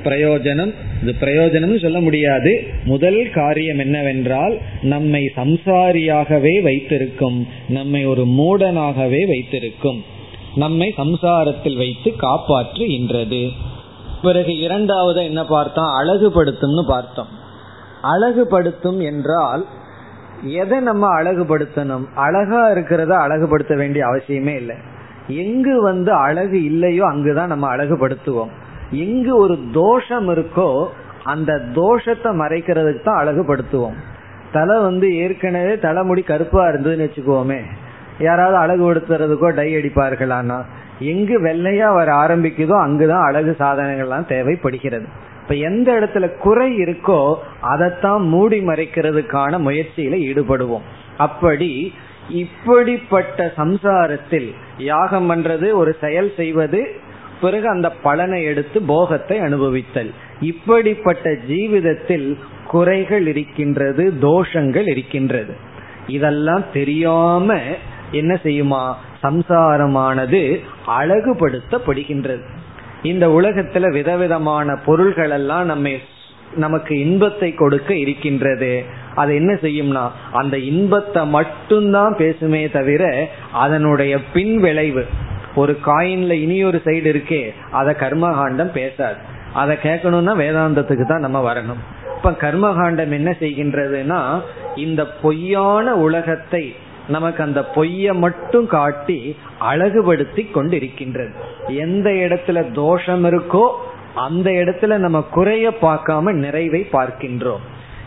பிரயோஜனம் இது பிரயோஜனம் சொல்ல முடியாது. முதல் காரியம் என்னவென்றால் நம்மை சம்சாரியாகவே வைத்திருக்கும் நம்மை ஒரு மூடனாகவே வைத்திருக்கும். நம்மை சம்சாரத்தில் வைத்து காப்பாற்றுகின்றது. பிறகு இரண்டாவது என்ன பார்த்தோம்? அழகுபடுத்தும்னு பார்த்தோம். அழகுபடுத்தும் என்றால் எதை நம்ம அழகுபடுத்தணும்? அழகா இருக்கிறத அழகுபடுத்த வேண்டிய அவசியமே இல்லை. எங்கு வந்து அழகு இல்லையோ அங்குதான் நம்ம அழகுபடுத்துவோம். எங்கு ஒரு தோஷம் இருக்கோ அந்த தோஷத்தை மறைக்கிறதுக்கு தான் அழகுபடுத்துவோம். தலை வந்து ஏற்கனவே தலைமுடி கருப்பா இருந்ததுன்னு வச்சுக்கோமே. யாராவது அழகு படுத்துறதுக்கோ டை அடிப்பார்களானா எங்கு வெள்ளையா வர ஆரம்பிக்குதோ அங்குதான் அழகு சாதனங்கள்லாம் தேவைப்படுகிறது. இப்ப எந்த இடத்துல குறை இருக்கோ அதைத்தான் மூடி மறைக்கிறதுக்கான முயற்சியில ஈடுபடுவோம். அப்படி இப்படிப்பட்ட சம்சாரத்தில் யாகம் பண்றது ஒரு செயல் செய்வது பிறகு அந்த பலனை எடுத்து போகத்தை அனுபவித்தல். இப்படிப்பட்ட ஜீவிதத்தில் குறைகள் இருக்கின்றது தோஷங்கள் இருக்கின்றது. இதெல்லாம் தெரியாம என்ன செய்யுமா? சம்சாரமானது அழகுபடுத்தப்படுகின்றது. இந்த உலகத்துல விதவிதமான பொருள்கள் எல்லாம் நம்ம நமக்கு இன்பத்தை கொடுக்க இருக்கின்றது. அது என்ன செய்யும்னா அந்த இன்பத்தை மட்டும்தான் பேசுமே தவிர அதனுடைய பின் விளைவு ஒரு காயின்ல இனி ஒரு சைடு இருக்கே அதை கர்மகாண்டம் பேசாது. அதை கேட்கணும்னா வேதாந்தத்துக்கு தான் நம்ம வரணும். இப்ப கர்மகாண்டம் என்ன செய்கின்றதுன்னா இந்த பொய்யான உலகத்தை நமக்கு அந்த பொய்ய மட்டும் காட்டி அழகுபடுத்தி கொண்டிருக்கின்றது எந்த இடத்துல தோஷம் இருக்கோ அந்த இடத்துல நம்ம குறைய பார்க்காம நிறைவை பார்க்கின்றோம்.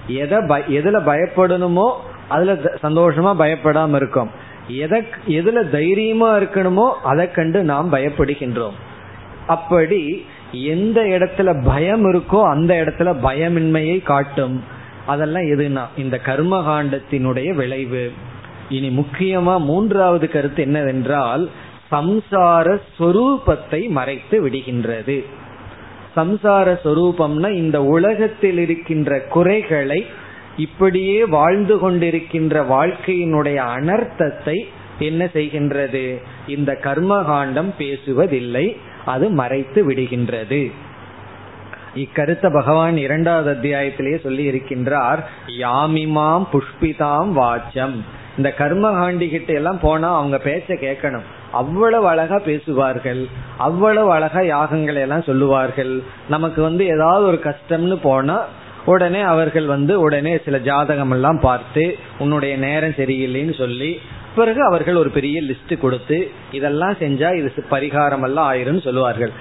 எதை எதுல பயப்படணுமோ அதுல சந்தோஷமா பயப்படாம இருக்கோம். எதை எதுல தைரியமா இருக்கணுமோ அதை கண்டு நாம் பயப்படுகின்றோம். அப்படி எந்த இடத்துல பயம் இருக்கோ அந்த இடத்துல பயமின்மையை காட்டும். அதெல்லாம் எதுனா இந்த கர்மகாண்டத்தினுடைய விளைவு. இனி முக்கியமா மூன்றாவது கருத்து என்னவென்றால் சம்சார சொரூபத்தை மறைத்து விடுகின்றது. சம்சார சொரூபம்னா இந்த உலகத்தில் இருக்கின்ற குறைகளை இப்படியே வாழ்ந்து கொண்டிருக்கின்ற வாழ்க்கையினுடைய அனர்த்தத்தை என்ன செய்கின்றது? இந்த கர்மகாண்டம் பேசுவதில்லை அது மறைத்து விடுகின்றது. இக்கருத்தை பகவான் இரண்டாவது அத்தியாயத்திலேயே சொல்லி இருக்கின்றார் யாமிமாம் புஷ்பிதாம் வாச்சம். இந்த கர்மகாண்டி கிட்ட எல்லாம் போனா அவங்க பேச்ச கேட்கணும். அவ்வளவு அழகா பேசுவார்கள். அவ்வளவு அழகா யாகங்களை எல்லாம் சொல்லுவார்கள். நமக்கு வந்து ஏதாவது ஒரு கஷ்டம்னு போனா உடனே அவர்கள் வந்து உடனே சில ஜாதகம் எல்லாம் பார்த்து உன்னுடைய நேரம் சரியில்லைன்னு சொல்லி பிறகு அவர்கள் ஒரு பெரிய லிஸ்ட் கொடுத்து இதெல்லாம் செஞ்சா இது பரிகாரம் எல்லாம் ஆயிரும்னு சொல்லுவார்கள்.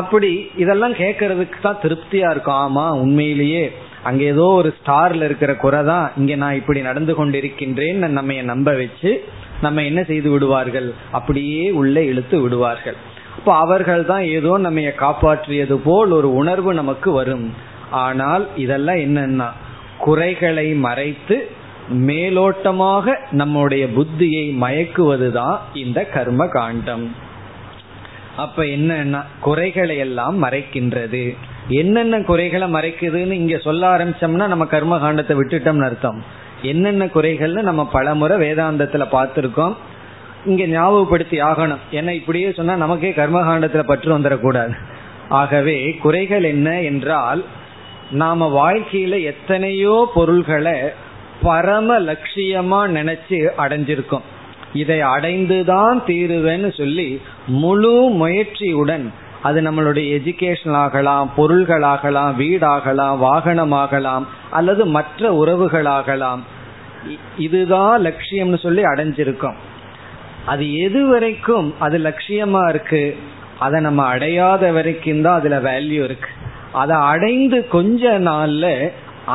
அப்படி இதெல்லாம் கேட்கறதுக்கு தான் திருப்தியா இருக்கும். ஆமா உண்மையிலேயே அங்க ஏதோ ஒரு ஸ்டார்ல இருக்கிற குறை தான் இங்க நான் இப்படி நடந்து கொண்டிருக்கின்றேன்னு நம்ம நம்ப வச்சு நம்ம என்ன செய்து விடுவார்கள்? அப்படியே உள்ளே இழுத்து விடுவார்கள். இப்போ அவர்கள் தான் ஏதோ நம்ம காப்பாற்றியது போல் ஒரு உணர்வு நமக்கு வரும். ஆனால் இதெல்லாம் என்னன்னா குறைகளை மறைத்து மேலோட்டமாக நம்முடைய புத்தியை மயக்குவதுதான் இந்த கர்ம காண்டம் அப்ப என்னன்னா குறைகளை எல்லாம் மறைக்கின்றது. என்னென்ன குறைகளை மறைக்குதுன்னு இங்க சொல்ல ஆரம்பிச்சோம்னா நம்ம கர்ம காண்டத்தை விட்டுட்டோம்னு அர்த்தம். என்னென்ன குறைகள்னு நம்ம பலமுறை வேதாந்தத்துல பார்த்துருக்கோம். இங்க ஞாபகப்படுத்தி ஆகணும். ஏன்னா இப்படியே சொன்னா நமக்கே கர்மகாண்டத்துல பற்று வந்துடக்கூடாது. ஆகவே குறைகள் என்ன என்றால் நாம வாழ்க்கையில எத்தனையோ பொருள்களை பரம லட்சியமா நினைச்சு அடைஞ்சிருக்கோம். இதை அடைந்துதான் தீருவேன்னு சொல்லி முழு முயற்சியுடன் அது நம்மளுடைய எஜுகேஷன் ஆகலாம் பொருள்களாகலாம் வீடாகலாம் வாகனமாகலாம் அல்லது மற்ற உறவுகளாகலாம். இதுதான் லட்சியம்னு சொல்லி அடைஞ்சிருக்கோம். அது எது வரைக்கும் அது லட்சியமா இருக்கு அதை நம்ம அடையாத வரைக்கும் தான் அதுல வேல்யூ இருக்கு. அதை அடைந்து கொஞ்ச நாள்ல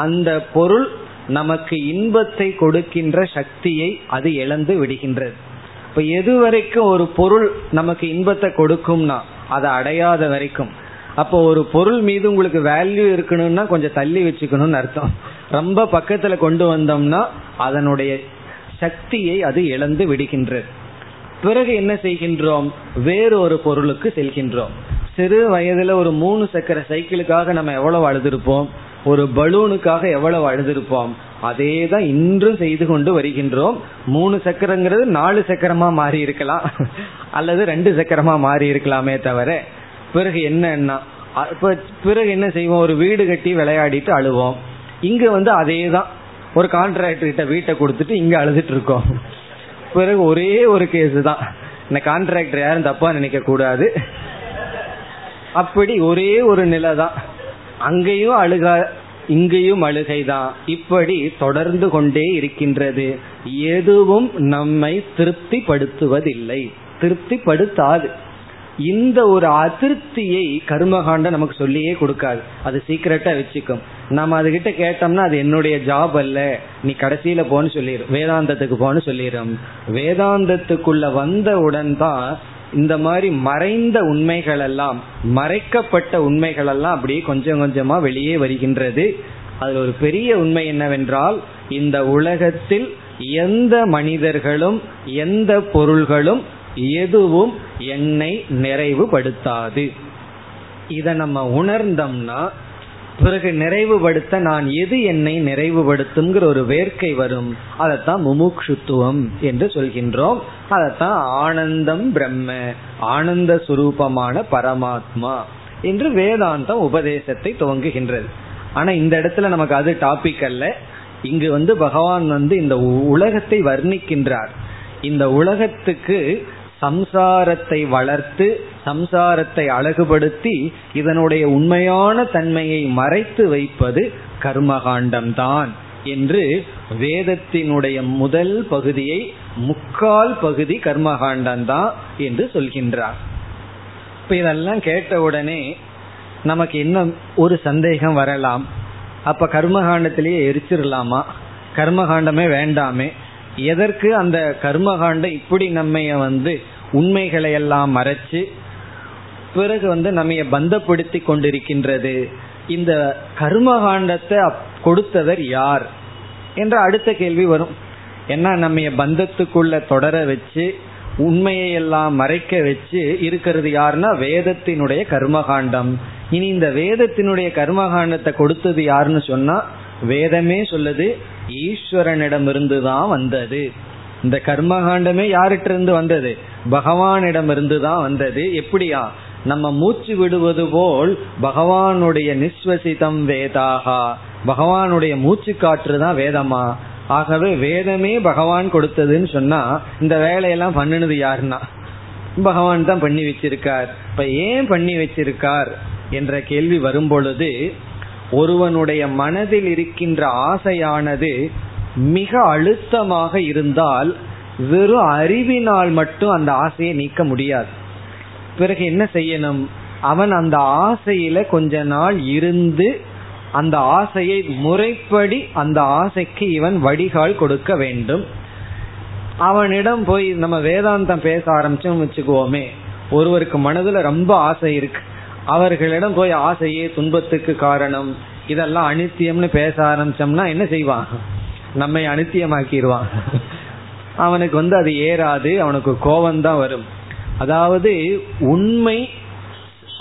அந்த பொருள் நமக்கு இன்பத்தை கொடுக்கின்ற சக்தியை அது இழந்து விடுகின்றது. இப்ப எது வரைக்கும் ஒரு பொருள் நமக்கு இன்பத்தை கொடுக்கும்னா அதை அடையாத வரைக்கும். அப்போ ஒரு பொருள் மீது உங்களுக்கு வேல்யூ இருக்கணும்னா கொஞ்சம் தள்ளி வச்சுக்கணும்னு அர்த்தம். ரொம்ப பக்கத்துல கொண்டு வந்தோம்னா அதனுடைய சக்தியை அது இழந்து விடுகின்றது. பிறகு என்ன செய்கின்றோம்? வேறு ஒரு பொருளுக்கு செல்கின்றோம். சிறு வயதுல ஒரு மூணு சக்கர சைக்கிளுக்காக நம்ம எவ்வளவு அழுதுருப்போம்? ஒரு பலூனுக்காக எவ்வளவு அழுதுருப்போம்? அதே தான் இன்றும் செய்து கொண்டு வருகின்றோம். மூணு சக்கரங்கிறது நாலு சக்கரமா மாறி இருக்கலாம். அல்லது ரெண்டு சக்கரமா மாறி இருக்கலாமே தவிர பிறகு என்னன்னா இப்ப பிறகு என்ன செய்வோம்? ஒரு வீடு கட்டி விளையாடிட்டு அழுவோம். இங்க வந்து அதே தான் ஒரு கான்ட்ராக்டர் கிட்ட வீட்டை கொடுத்துட்டு இங்க அழுதுட்டு இருக்கோம். பிறகு ஒரே ஒரு கேஸ் தான். இந்த கான்ட்ராக்டர் யாரும் தப்பா நினைக்க கூடாது. அப்படி ஒரே ஒரு நிலை தான் அங்கேயும் அழுக இங்கேயும் அழுகைதான். இப்படி தொடர்ந்து கொண்டே இருக்கின்றது. எதுவும் நம்மை திருப்திப்படுத்துவதில்லை. திருப்திப்படுத்தாது. இந்த ஒரு அதிருப்தியை கர்மகாண்டம் நமக்கு சொல்லியே கொடுக்காது. அது சீக்கிரட்டா வச்சுக்கும். நம்ம அதுகிட்ட கேட்டோம்னா அது என்னுடைய ஜாப் அல்ல. நீ கடைசியில போன்னு சொல்லிடும் வேதாந்தத்துக்கு போன்னு சொல்லிடும் வேதாந்தத்துக்குள்ள வந்தவுடன் தான் இந்த மாதிரி மறைந்த உண்மைகள் எல்லாம் மறைக்கப்பட்ட உண்மைகள் எல்லாம் அப்படியே கொஞ்சம் கொஞ்சமா வெளியே வருகின்றது. அதில் ஒரு பெரிய உண்மை என்னவென்றால் இந்த உலகத்தில் எந்த மனிதர்களும் எந்த பொருள்களும் எதுவும் என்னை நிறைவுபடுத்தாது. இதை நம்ம உணர்ந்தோம்னா பிறகு நிறைவுபடுத்த நான் எது என்னை நிறைவுபடுத்துங்கிற ஒரு வேர்க்கை வரும். அதைத்தான் முமுக்ஷுத்துவம் என்று சொல்கின்றோம். அதைத்தான் ஆனந்தம் பிரம்ம ஆனந்த சுரூபமான பரமாத்மா என்று வேதாந்தம் உபதேசத்தை துவங்குகின்றது. ஆனா இந்த இடத்துல நமக்கு அது டாபிக் அல்ல. இங்கு வந்து பகவான் வந்து இந்த உலகத்தை வர்ணிக்கின்றார். இந்த உலகத்துக்கு சம்சாரத்தை வளர்த்து சம்சாரத்தை அழகுபடுத்தி இதனுடைய உண்மையான தன்மையை மறைத்து வைப்பது கர்மகாண்டம்தான் என்று வேதத்தினுடைய முதல் பகுதியை முக்கால் பகுதி கர்மகாண்டம்தான் என்று சொல்கின்றார். இப்ப இதெல்லாம் கேட்ட உடனே நமக்கு என்ன ஒரு சந்தேகம் வரலாம். அப்ப கர்மகாண்டத்திலேயே எரிச்சிடலாமா கர்மகாண்டமே வேண்டாமே. எதற்கு அந்த கர்மகாண்டம் இப்படி நம்மைய வந்து உண்மைகளை எல்லாம் மறைச்சு பிறகு வந்து நம்ம பந்தப்படுத்தி கொண்டிருக்கின்றது? இந்த கர்மகாண்டத்தை கொடுத்தவர் யார்? என்ற அடுத்த கேள்வி வரும். ஏன்னா நம்ம பந்தத்துக்குள்ள தொடர வச்சு உண்மையை எல்லாம் மறைக்க வச்சு இருக்கிறது யாருன்னா வேதத்தினுடைய கர்மகாண்டம். இனி இந்த வேதத்தினுடைய கர்மகாண்டத்தை கொடுத்தது யாருன்னு சொன்னா வேதமே சொல்லுது ஈஸ்வரனிடமிருந்து தான் வந்தது. இந்த கர்மகாண்டமே யார்கிட்ட இருந்து வந்தது? பகவானிடம் இருந்து தான் வந்தது. எப்படியா? நம்ம மூச்சு விடுவது போல் பகவானுடைய நிஸ்வசிதம் வேதாகா. பகவானுடைய மூச்சு காற்று தான் வேதமா? ஆகவே வேதமே பகவான் கொடுத்ததுன்னு சொன்னா இந்த வேலையெல்லாம் பண்ணினது யாருன்னா? பகவான் தான் பண்ணி வச்சிருக்கார். இப்ப ஏன் பண்ணி வச்சிருக்கார்? என்ற கேள்வி வரும் பொழுது ஒருவனுடைய மனதில் இருக்கின்ற ஆசையானது மிக அழுத்தமாக இருந்தால் வெறும் அறிவினால் மட்டும் அந்த ஆசையை நீக்க முடியாது. பிறகு என்ன செய்யணும்? அவன் அந்த ஆசையில கொஞ்ச நாள் இருந்து அந்த ஆசையை முறைப்படி அந்த ஆசைக்கு இவன் வடிகால் கொடுக்க வேண்டும். அவனிடம் போய் நம்ம வேதாந்தம் பேச ஆரம்பிச்சோம் வச்சுக்குவோமே ஒருவருக்கு மனதுல ரொம்ப ஆசை இருக்கு. அவர்களிடம் போய் ஆசையே துன்பத்துக்கு காரணம் இதெல்லாம் அனித்தியம்னு பேச ஆரம்பிச்சோம்னா என்ன செய்வான் நம்மை அனித்தியமாக்கிடுவான் அவனுக்கு வந்து அது ஏறாது அவனுக்கு கோபம்தான் வரும். அதாவது உண்மை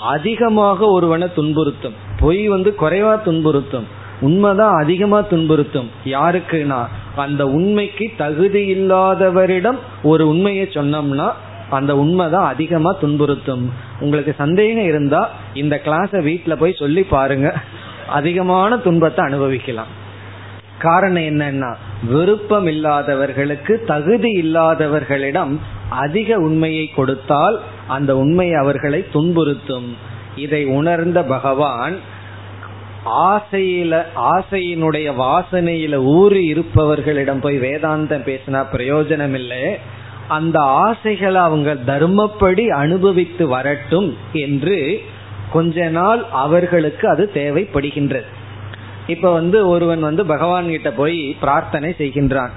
அதிகமாக ஒருவனை துன்புறுத்தும். பொய் வந்து குறைவா துன்புறுத்தும். உண்மைதான் அதிகமா துன்புறுத்தும். யாருக்குன்னா அந்த உண்மைக்கு தகுதி இல்லாதவரிடம் ஒரு உண்மையை சொன்னோம்னா அந்த உண்மைதான் அதிகமா துன்புறுத்தும். உங்களுக்கு சந்தேகம் இருந்தா இந்த கிளாஸ வீட்டுல போய் சொல்லி பாருங்க. அதிகமான துன்பத்தை அனுபவிக்கலாம். காரணம் என்னன்னா விருப்பம் இல்லாதவர்களுக்கு தகுதி இல்லாதவர்களிடம் அதிக உண்மையை கொடுத்தால் அந்த உண்மை அவர்களை துன்புறுத்தும். இதை உணர்ந்த பகவான் ஆசையில ஆசையினுடைய வாசனையில ஊறி இருப்பவர்களிடம் போய் வேதாந்தம் பேசினா பிரயோஜனம் இல்லை அந்த ஆசைகளை அவங்க தர்மப்படி அனுபவித்து வரட்டும் என்று கொஞ்ச நாள் அவர்களுக்கு அது தேவைப்படுகின்றது. இப்ப வந்து ஒருவன் வந்து பகவான் கிட்ட போய் பிரார்த்தனை செய்கின்றான்.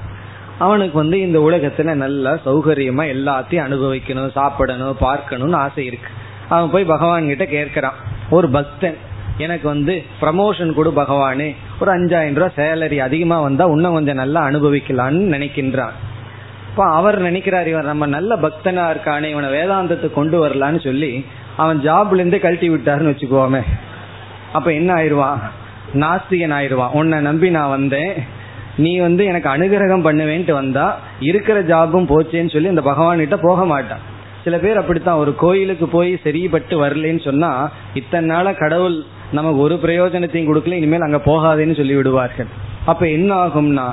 அவனுக்கு வந்து இந்த உலகத்துல நல்லா சௌகரியமா எல்லாத்தையும் அனுபவிக்கணும் சாப்பிடணும் பார்க்கணும்னு ஆசை இருக்கு. அவன் போய் பகவான் கிட்ட கேட்கிறான். ஒரு பக்தன் எனக்கு வந்து ப்ரமோஷன் கொடு பகவானே. ஒரு அஞ்சாயிரம் ரூபாய் சேலரி அதிகமாக வந்தால் இன்னும் கொஞ்சம் நல்லா அனுபவிக்கலான்னு நினைக்கின்றான். அவர் நினைக்கிறார் இவன் நம்ம நல்ல பக்தனா இருக்கானே இவனை வேதாந்தத்தை கொண்டு வரலான்னு சொல்லி அவன் ஜாப்ல இருந்தே கழட்டி விட்டாருன்னு வச்சுக்கோமே. அப்ப என்ன ஆயிடுவான் நாஸ்திகன் ஆயிடுவான் உன்னை நம்பி நான் வந்தேன். நீ வந்து எனக்கு அனுகிரகம் பண்ணுவேன்ட்டு வந்தா இருக்கிற ஜாபும் போச்சேன்னு சொல்லி இந்த பகவான்கிட்ட போக மாட்டான். சில பேர் அப்படித்தான் ஒரு கோயிலுக்கு போய் சரிப்பட்டு வரலன்னு சொன்னா இத்தனை நாள கடவுள் நமக்கு ஒரு பிரயோஜனத்தையும் கொடுக்கல இனிமேல் அங்க போகாதேன்னு சொல்லி விடுவார்கள். அப்ப என்ன ஆகும்னா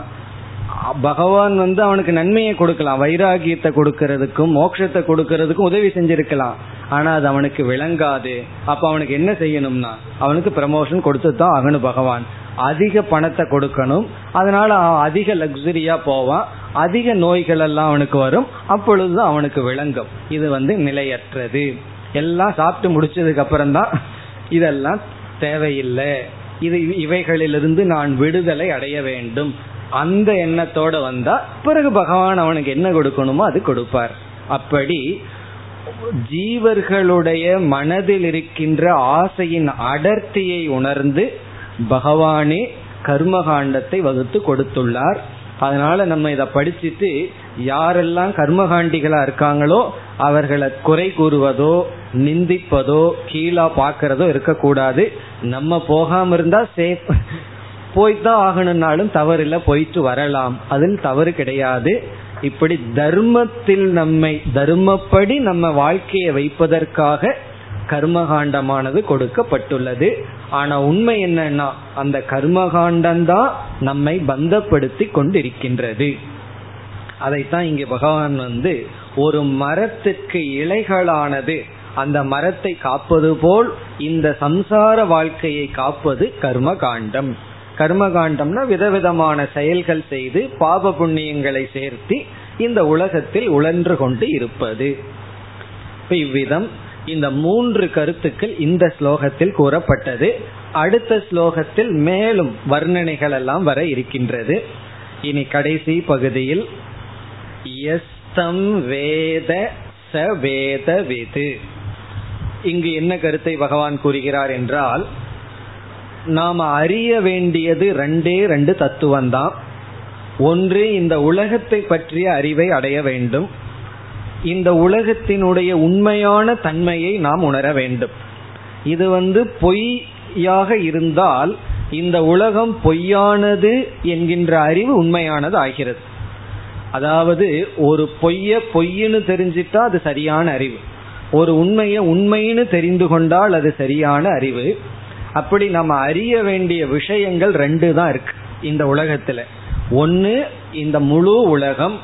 பகவான் வந்து அவனுக்கு நன்மையை கொடுக்கலாம். வைராகியத்தை கொடுக்கறதுக்கும் மோட்சத்தை கொடுக்கறதுக்கும் உதவி செஞ்சிருக்கலாம். ஆனா அது அவனுக்கு விளங்காது. அப்ப அவனுக்கு என்ன செய்யணும்னா அவனுக்கு ப்ரமோஷன் கொடுத்து தான் ஆகணும் பகவான். அதிக பணத்தை கொடுக்கணும். அதனால அவன் அதிக லக்ஸரியா போவான். அதிக நோய்கள் எல்லாம் அவனுக்கு வரும். அப்பொழுது அவனுக்கு விளங்கும். இது வந்து நிலையற்றது. எல்லாம் சாப்பிட்டு முடிச்சதுக்கு அப்புறம் தான் இதெல்லாம் தேவையில்லை. இது இவைகளிலிருந்து நான் விடுதலை அடைய வேண்டும். அந்த எண்ணத்தோட வந்தா பிறகு பகவான் அவனுக்கு என்ன கொடுக்கணுமோ அது கொடுப்பார். அப்படி ஜீவர்களுடைய மனதில் இருக்கின்ற ஆசையின் அடர்த்தியை உணர்ந்து பகவானே கர்மகாண்டத்தை வகுத்து கொடுத்துள்ளார். அதனால நம்ம இதை படிச்சுட்டு யாரெல்லாம் கர்மகாண்டிகளா இருக்காங்களோ அவர்களை குறை கூறுவதோ நிந்திப்பதோ கீழா பாக்குறதோ இருக்கக்கூடாது. நம்ம போகாம இருந்தா சேஃப் போய்தான் ஆகணும்னாலும் தவறில்ல போயிட்டு வரலாம். அதில் தவறு கிடையாது. இப்படி தர்மத்தில் நம்மை தர்மப்படி நம்ம வாழ்க்கையை வைப்பதற்காக கர்மகாண்டமானது கொடுக்கப்பட்டுள்ளது. ஆனா உண்மை என்னன்னா அந்த கர்மகாண்டம்தான் நம்மை பந்தப்படுத்தி கொண்டிருக்கின்றது. அதைத்தான் இங்க பகவான் வந்து ஒரு மரத்துக்கு இலைகளானது அந்த மரத்தை காப்பது போல் இந்த சம்சார வாழ்க்கையை காப்பது கர்ம கர்மகாண்டம்னா கர்ம விதவிதமான செயல்கள் செய்து பாப புண்ணியங்களை சேர்த்தி இந்த உலகத்தில் உழன்று கொண்டு இருப்பது. இவ்விதம் இந்த மூன்று கருத்துக்கள் இந்த ஸ்லோகத்தில் கூறப்பட்டது. அடுத்த ஸ்லோகத்தில் மேலும் வர்ணனைகள் எல்லாம் வர இருக்கின்றது. இனி கடைசி பகுதியில் எஸ்தம் வேத ச வேத விது இங்கு என்ன கருத்தை பகவான் கூறுகிறார் என்றால் நாம் அறிய வேண்டியது ரெண்டே ரெண்டு தத்துவம் தான் ஒன்று இந்த உலகத்தை பற்றிய அறிவை அடைய வேண்டும். இந்த உலகத்தினுடைய உண்மையான தன்மையை நாம் உணர வேண்டும். இது வந்து பொய்யாக இருந்தால் இந்த உலகம் பொய்யானது என்கின்ற அறிவு உண்மையானது ஆகிறது அதாவது ஒரு பொய்ய பொய்ன்னு தெரிஞ்சிட்டா அது சரியான அறிவு. ஒரு உண்மையை உண்மைன்னு தெரிந்து கொண்டால் அது சரியான அறிவு. அப்படி நம்ம அறிய வேண்டிய விஷயங்கள் ரெண்டு தான் இருக்கு இந்த உலகத்துல. ஒன்னு இந்த முழு உலகம்.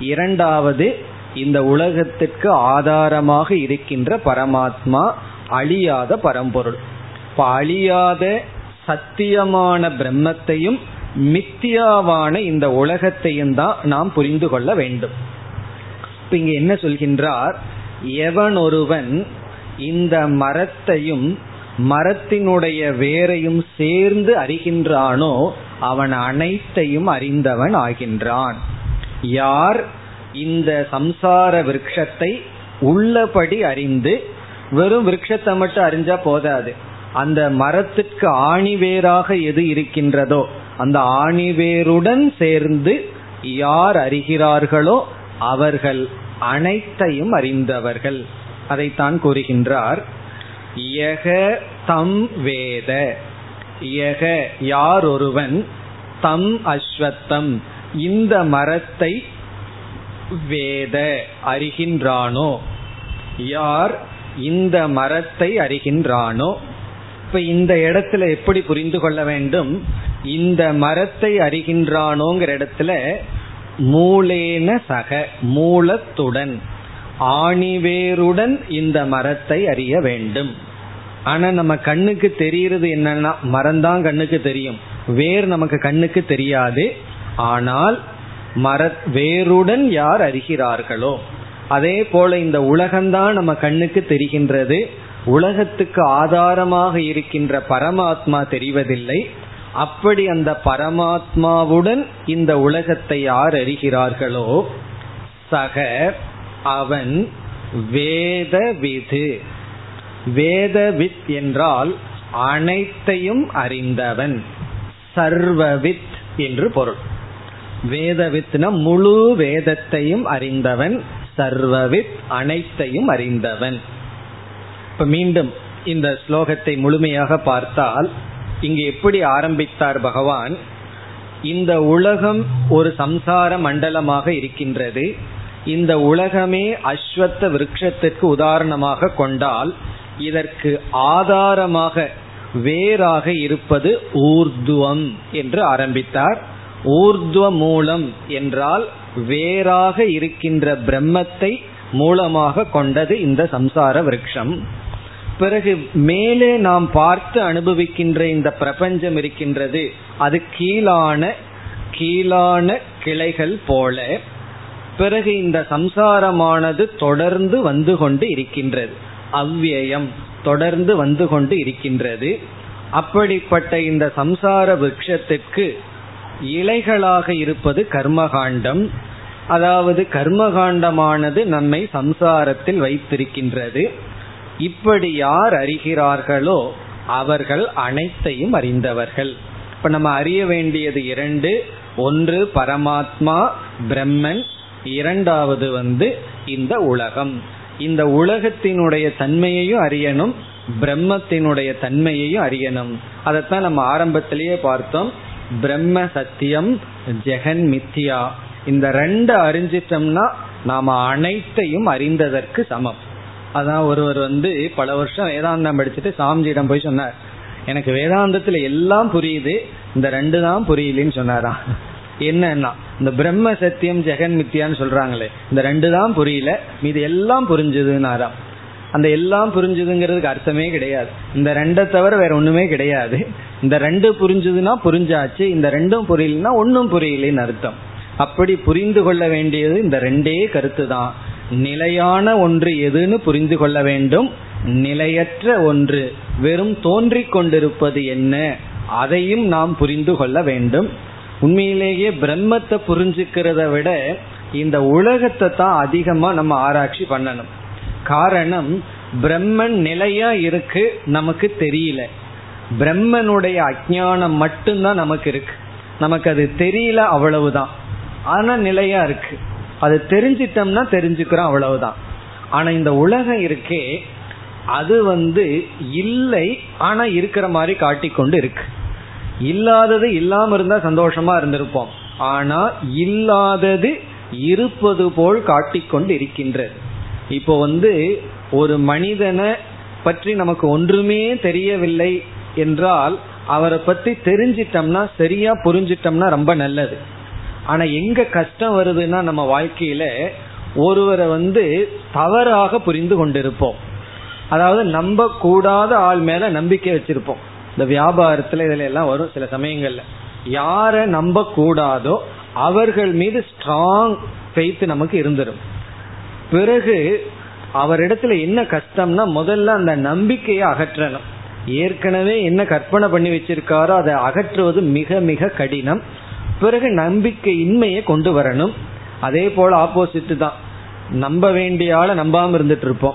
இரண்டாவது இந்த உலகத்திற்கு ஆதாரமாக இருக்கின்ற பரமாத்மா அழியாத பரம்பொருள். இப்ப அழியாத சத்தியமான பிரம்மத்தையும் மித்தியாவான இந்த உலகத்தையும் தான் நாம் புரிந்து கொள்ள வேண்டும். இப்ப இங்க என்ன சொல்கின்றார்? எவன் ஒருவன் இந்த மரத்தையும் மரத்தினுடைய வேரையும் சேர்ந்து அறிகின்றானோ அவன் அனைத்தையும் அறிந்தவன் ஆகின்றான். யார் இந்த சம்சார விரக்ஷத்தை உள்ளபடி அறிந்து வெறும் விரக்ஷத்தை மட்டும் அறிஞ்சா போதாது. அந்த மரத்துக்கு ஆணிவேராக எது இருக்கின்றதோ அந்த ஆணிவேருடன் சேர்ந்து யார் அறிகிறார்களோ அவர்கள் அனைத்தையும் அறிந்தவர்கள். அதைத்தான் கூறுகின்றார். யக தம் வேத. யக யார் ஒருவன் தம் அஸ்வத்தம். இந்த மரத்தை வேத அறிகின்றானோ? யார் இந்த மரத்தை அறிகின்றானோ? இப்ப இந்த இடத்துல எப்படி புரிந்து கொள்ள வேண்டும்? இந்த மரத்தை அறிகின்றானோங்கிற இடத்துல மூலேன சக மூலத்துடன். ஆணிவேருடன் இந்த மரத்தை அறிய வேண்டும். ஆனா நம்ம கண்ணுக்கு தெரியறது என்னன்னா மரம்தான் கண்ணுக்கு தெரியும். வேர் நமக்கு கண்ணுக்கு தெரியாது. ஆனால் மர வேருடன் யார் அறிகிறார்களோ அதே போல இந்த உலகம்தான் நம்ம கண்ணுக்கு தெரிகின்றது. உலகத்துக்கு ஆதாரமாக இருக்கின்ற பரமாத்மா தெரிவதில்லை. அப்படி அந்த பரமாத்மாவுடன் இந்த உலகத்தை யார் அறிகிறார்களோ சக அவன் வேத விது வேதவித் என்றால் அனைத்தையும் அறிந்தவன். சர்வவித் என்று பொருள். வேதவித்னா முழு வேதத்தையும் அறிந்தவன் சர்வவித் அனைத்தையும் அறிந்தவன். இப்ப மீண்டும் இந்த ஸ்லோகத்தை முழுமையாக பார்த்தால் இங்கு எப்படி ஆரம்பித்தார் பகவான்? இந்த உலகம் ஒரு சம்சார மண்டலமாக இருக்கின்றது. இந்த உலகமே அஸ்வத்த விருட்சத்திற்கு உதாரணமாக கொண்டால் இதற்கு ஆதாரமாக வேறாக இருப்பது ஊர்துவம் என்று ஆரம்பித்தார். ஊர்துவ மூலம் என்றால் வேறாக இருக்கின்ற பிரம்மத்தை மூலமாக கொண்டது இந்த சம்சார விரக்ஷம் பிறகு மேலே நாம் பார்த்து அனுபவிக்கின்ற இந்த பிரபஞ்சம் இருக்கின்றது அது கீழான கீழான கிளைகள் போல. பிறகு இந்த சம்சாரமானது தொடர்ந்து வந்து கொண்டு இருக்கின்றது. அவ்வியம் தொடர்ந்து வந்து கொண்டு இருக்கின்றது. அப்படிப்பட்ட இந்த சம்சார விரக்ஷத்திற்கு இலைகளாக இருப்பது கர்மகாண்டம். அதாவது கர்மகாண்டமானது நம்மை சம்சாரத்தில் வைத்திருக்கின்றது. இப்படி யார் அறிகிறார்களோ அவர்கள் அனைத்தையும் அறிந்தவர்கள். இப்ப நம்ம அறிய வேண்டியது இரண்டு ஒன்று பரமாத்மா பிரம்மன் இரண்டாவது வந்து இந்த உலகம். இந்த உலகத்தினுடைய தன்மையையும் அறியணும் பிரம்மத்தினுடைய தன்மையையும் அறியணும். அதைத்தான் நம்ம ஆரம்பத்திலேயே பார்த்தோம். பிரம்ம சத்தியம் ஜெகன் மித்தியா. இந்த ரெண்டு அறிஞ்சிட்டோம்னா நாம அனைத்தையும் அறிந்ததற்கு சமம். அதான் ஒருவர் வந்து பல வருஷம் வேதாந்தம் படிச்சுட்டு சாமிஜியிடம் போய் சொன்னார். எனக்கு வேதாந்தத்துல எல்லாம் புரியுது இந்த ரெண்டு தான் புரியலன்னு சொன்னாராம். என்னன்னா இந்த பிரம்ம சத்தியம் ஜெகன் மித்தியான்னு சொல்றாங்களே இந்த ரெண்டு தான் புரியல மீது எல்லாம் புரிஞ்சுதுன்னாராம். அந்த எல்லாம் புரிஞ்சுதுங்கிறதுக்கு அர்த்தமே கிடையாது. இந்த ரெண்டை தவிர வேற ஒண்ணுமே கிடையாது. இந்த ரெண்டு புரிஞ்சுதுன்னா புரிஞ்சாச்சு இந்த ரெண்டும் புரியலன்னா ஒன்னும் புரியலன்னு அர்த்தம். அப்படி புரிந்து கொள்ள வேண்டியது இந்த ரெண்டே கருத்து தான். நிலையான ஒன்று எதுன்னு புரிந்து கொள்ள வேண்டும். நிலையற்ற ஒன்று வெறும் தோன்றிக் கொண்டிருப்பது என்ன அதையும் நாம் புரிந்து கொள்ள வேண்டும். உண்மையிலேயே பிரம்மத்தை புரிஞ்சுக்கிறத விட இந்த உலகத்தை தான் அதிகமா நம்ம ஆராய்ச்சி பண்ணணும். காரணம் பிரம்மன் நிலையா இருக்கு நமக்கு தெரியல. பிரம்மனுடைய அஜானம் மட்டும்தான் நமக்கு இருக்கு. நமக்கு அது தெரியல அவ்வளவுதான். ஆனா நிலையா இருக்கு. அது தெரிஞ்சிட்டோம்னா தெரிஞ்சுக்கிறோம் அவ்வளவுதான். ஆனா இந்த உலகம் இருக்கே அது வந்து இல்லை ஆனா இருக்கிற மாதிரி காட்டிக்கொண்டு இருக்கு. இல்லாதது இல்லாம இருந்தா சந்தோஷமா இருந்திருப்போம். ஆனா இல்லாதது இருப்பது போல் காட்டிக்கொண்டு இருக்கின்றது இப்போ வந்து ஒரு மனிதனை பற்றி நமக்கு ஒன்றுமே தெரியவில்லை என்றால் அவரை பத்தி தெரிஞ்சிட்டோம்னா சரியா புரிஞ்சிட்டோம்னா ரொம்ப நல்லது. ஆனா எங்க கஷ்டம் வருதுன்னா நம்ம வாழ்க்கையில ஒருவரை வந்து தவறாக புரிந்து கொண்டிருப்போம். அதாவது நம்ப கூடாத ஆள் மேல நம்பிக்கை வச்சிருப்போம். இந்த வியாபாரத்துல இதுல எல்லாம் வரும் சில சமயங்கள்ல. யார நம்ப கூடாதோ அவர்கள் மீது ஸ்ட்ராங் ஃபெய்த் நமக்கு இருந்துடும் பிறகு அவரிடத்துல என்ன கஷ்டம்னா முதல்ல அந்த நம்பிக்கையை அகற்றணும். ஏற்கனவே என்ன கற்பனை பண்ணி வச்சிருக்காரோ அதை அகற்றுவது மிக மிக கடினம். பிறகு நம்பிக்கை இன்மையை கொண்டு வரணும். அதே போல ஆப்போசிட் தான். நம்ப வேண்டிய ஆளை நம்பாம இருந்துட்டு இருப்போம்.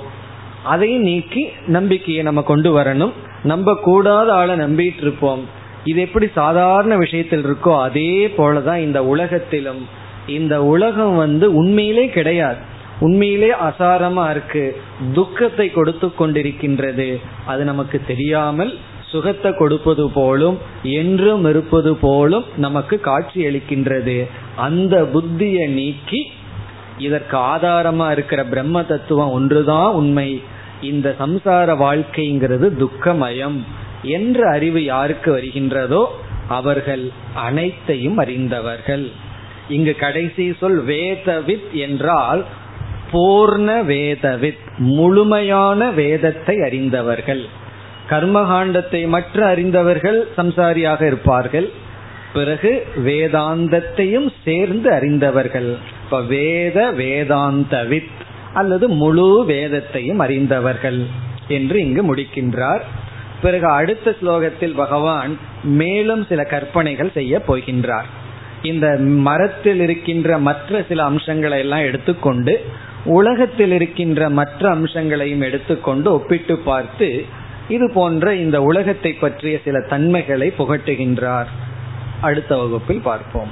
அதையும் நீக்கி நம்பிக்கையை நம்ம கொண்டு வரணும். நம்ப கூடாத ஆளை நம்பிட்டு இருப்போம் இது எப்படி சாதாரண விஷயத்தில் இருக்கோ அதே போலதான் இந்த உலகத்திலும். இந்த உலகம் வந்து உண்மையிலே கிடையாது. உண்மையிலே அசாரமா இருக்கு. துக்கத்தை கொடுத்து கொண்டிருக்கின்றது. அது நமக்கு தெரியாமல் சுகத்தை கொடுப்பது போலும் என்றும் இருப்பது போலும் நமக்கு காட்சி அளிக்கின்றது. அந்த புத்தியை நீக்கி இதற்கு ஆதாரமா இருக்கிற பிரம்ம தத்துவம் ஒன்றுதான் உண்மை. இந்த சம்சார வாழ்க்கைங்கிறது துக்கமயம் என்ற அறிவு யாருக்கு வருகின்றதோ அவர்கள் அனைத்தையும் அறிந்தவர்கள். இங்கு கடைசி சொல் வேதவித் என்றால் பூர்ண வேதவித் முழுமையான வேதத்தை அறிந்தவர்கள். கர்மகாண்டத்தை மற்ற அறிந்தவர்கள் சம்சாரியாக இருப்பார்கள். பிறகு வேதாந்தத்தையும் சேர்ந்து அறிந்தவர்கள். இப்ப வேத வேதாந்தவித். அல்லது முழு வேதத்தையும் அறிந்தவர்கள் என்று இங்கு முடிக்கின்றார். பிறகு அடுத்த ஸ்லோகத்தில் பகவான் மேலும் சில கற்பனைகள் செய்ய போகின்றார். இந்த மரத்தில் இருக்கின்ற மற்ற சில அம்சங்களை எல்லாம் எடுத்துக்கொண்டு உலகத்தில் இருக்கின்ற மற்ற அம்சங்களையும் எடுத்துக்கொண்டு ஒப்பிட்டு பார்த்து இது போன்ற இந்த உலகத்தை பற்றிய சில தன்மைகளை புகட்டுகின்றார். அடுத்த வகுப்பில் பார்ப்போம்.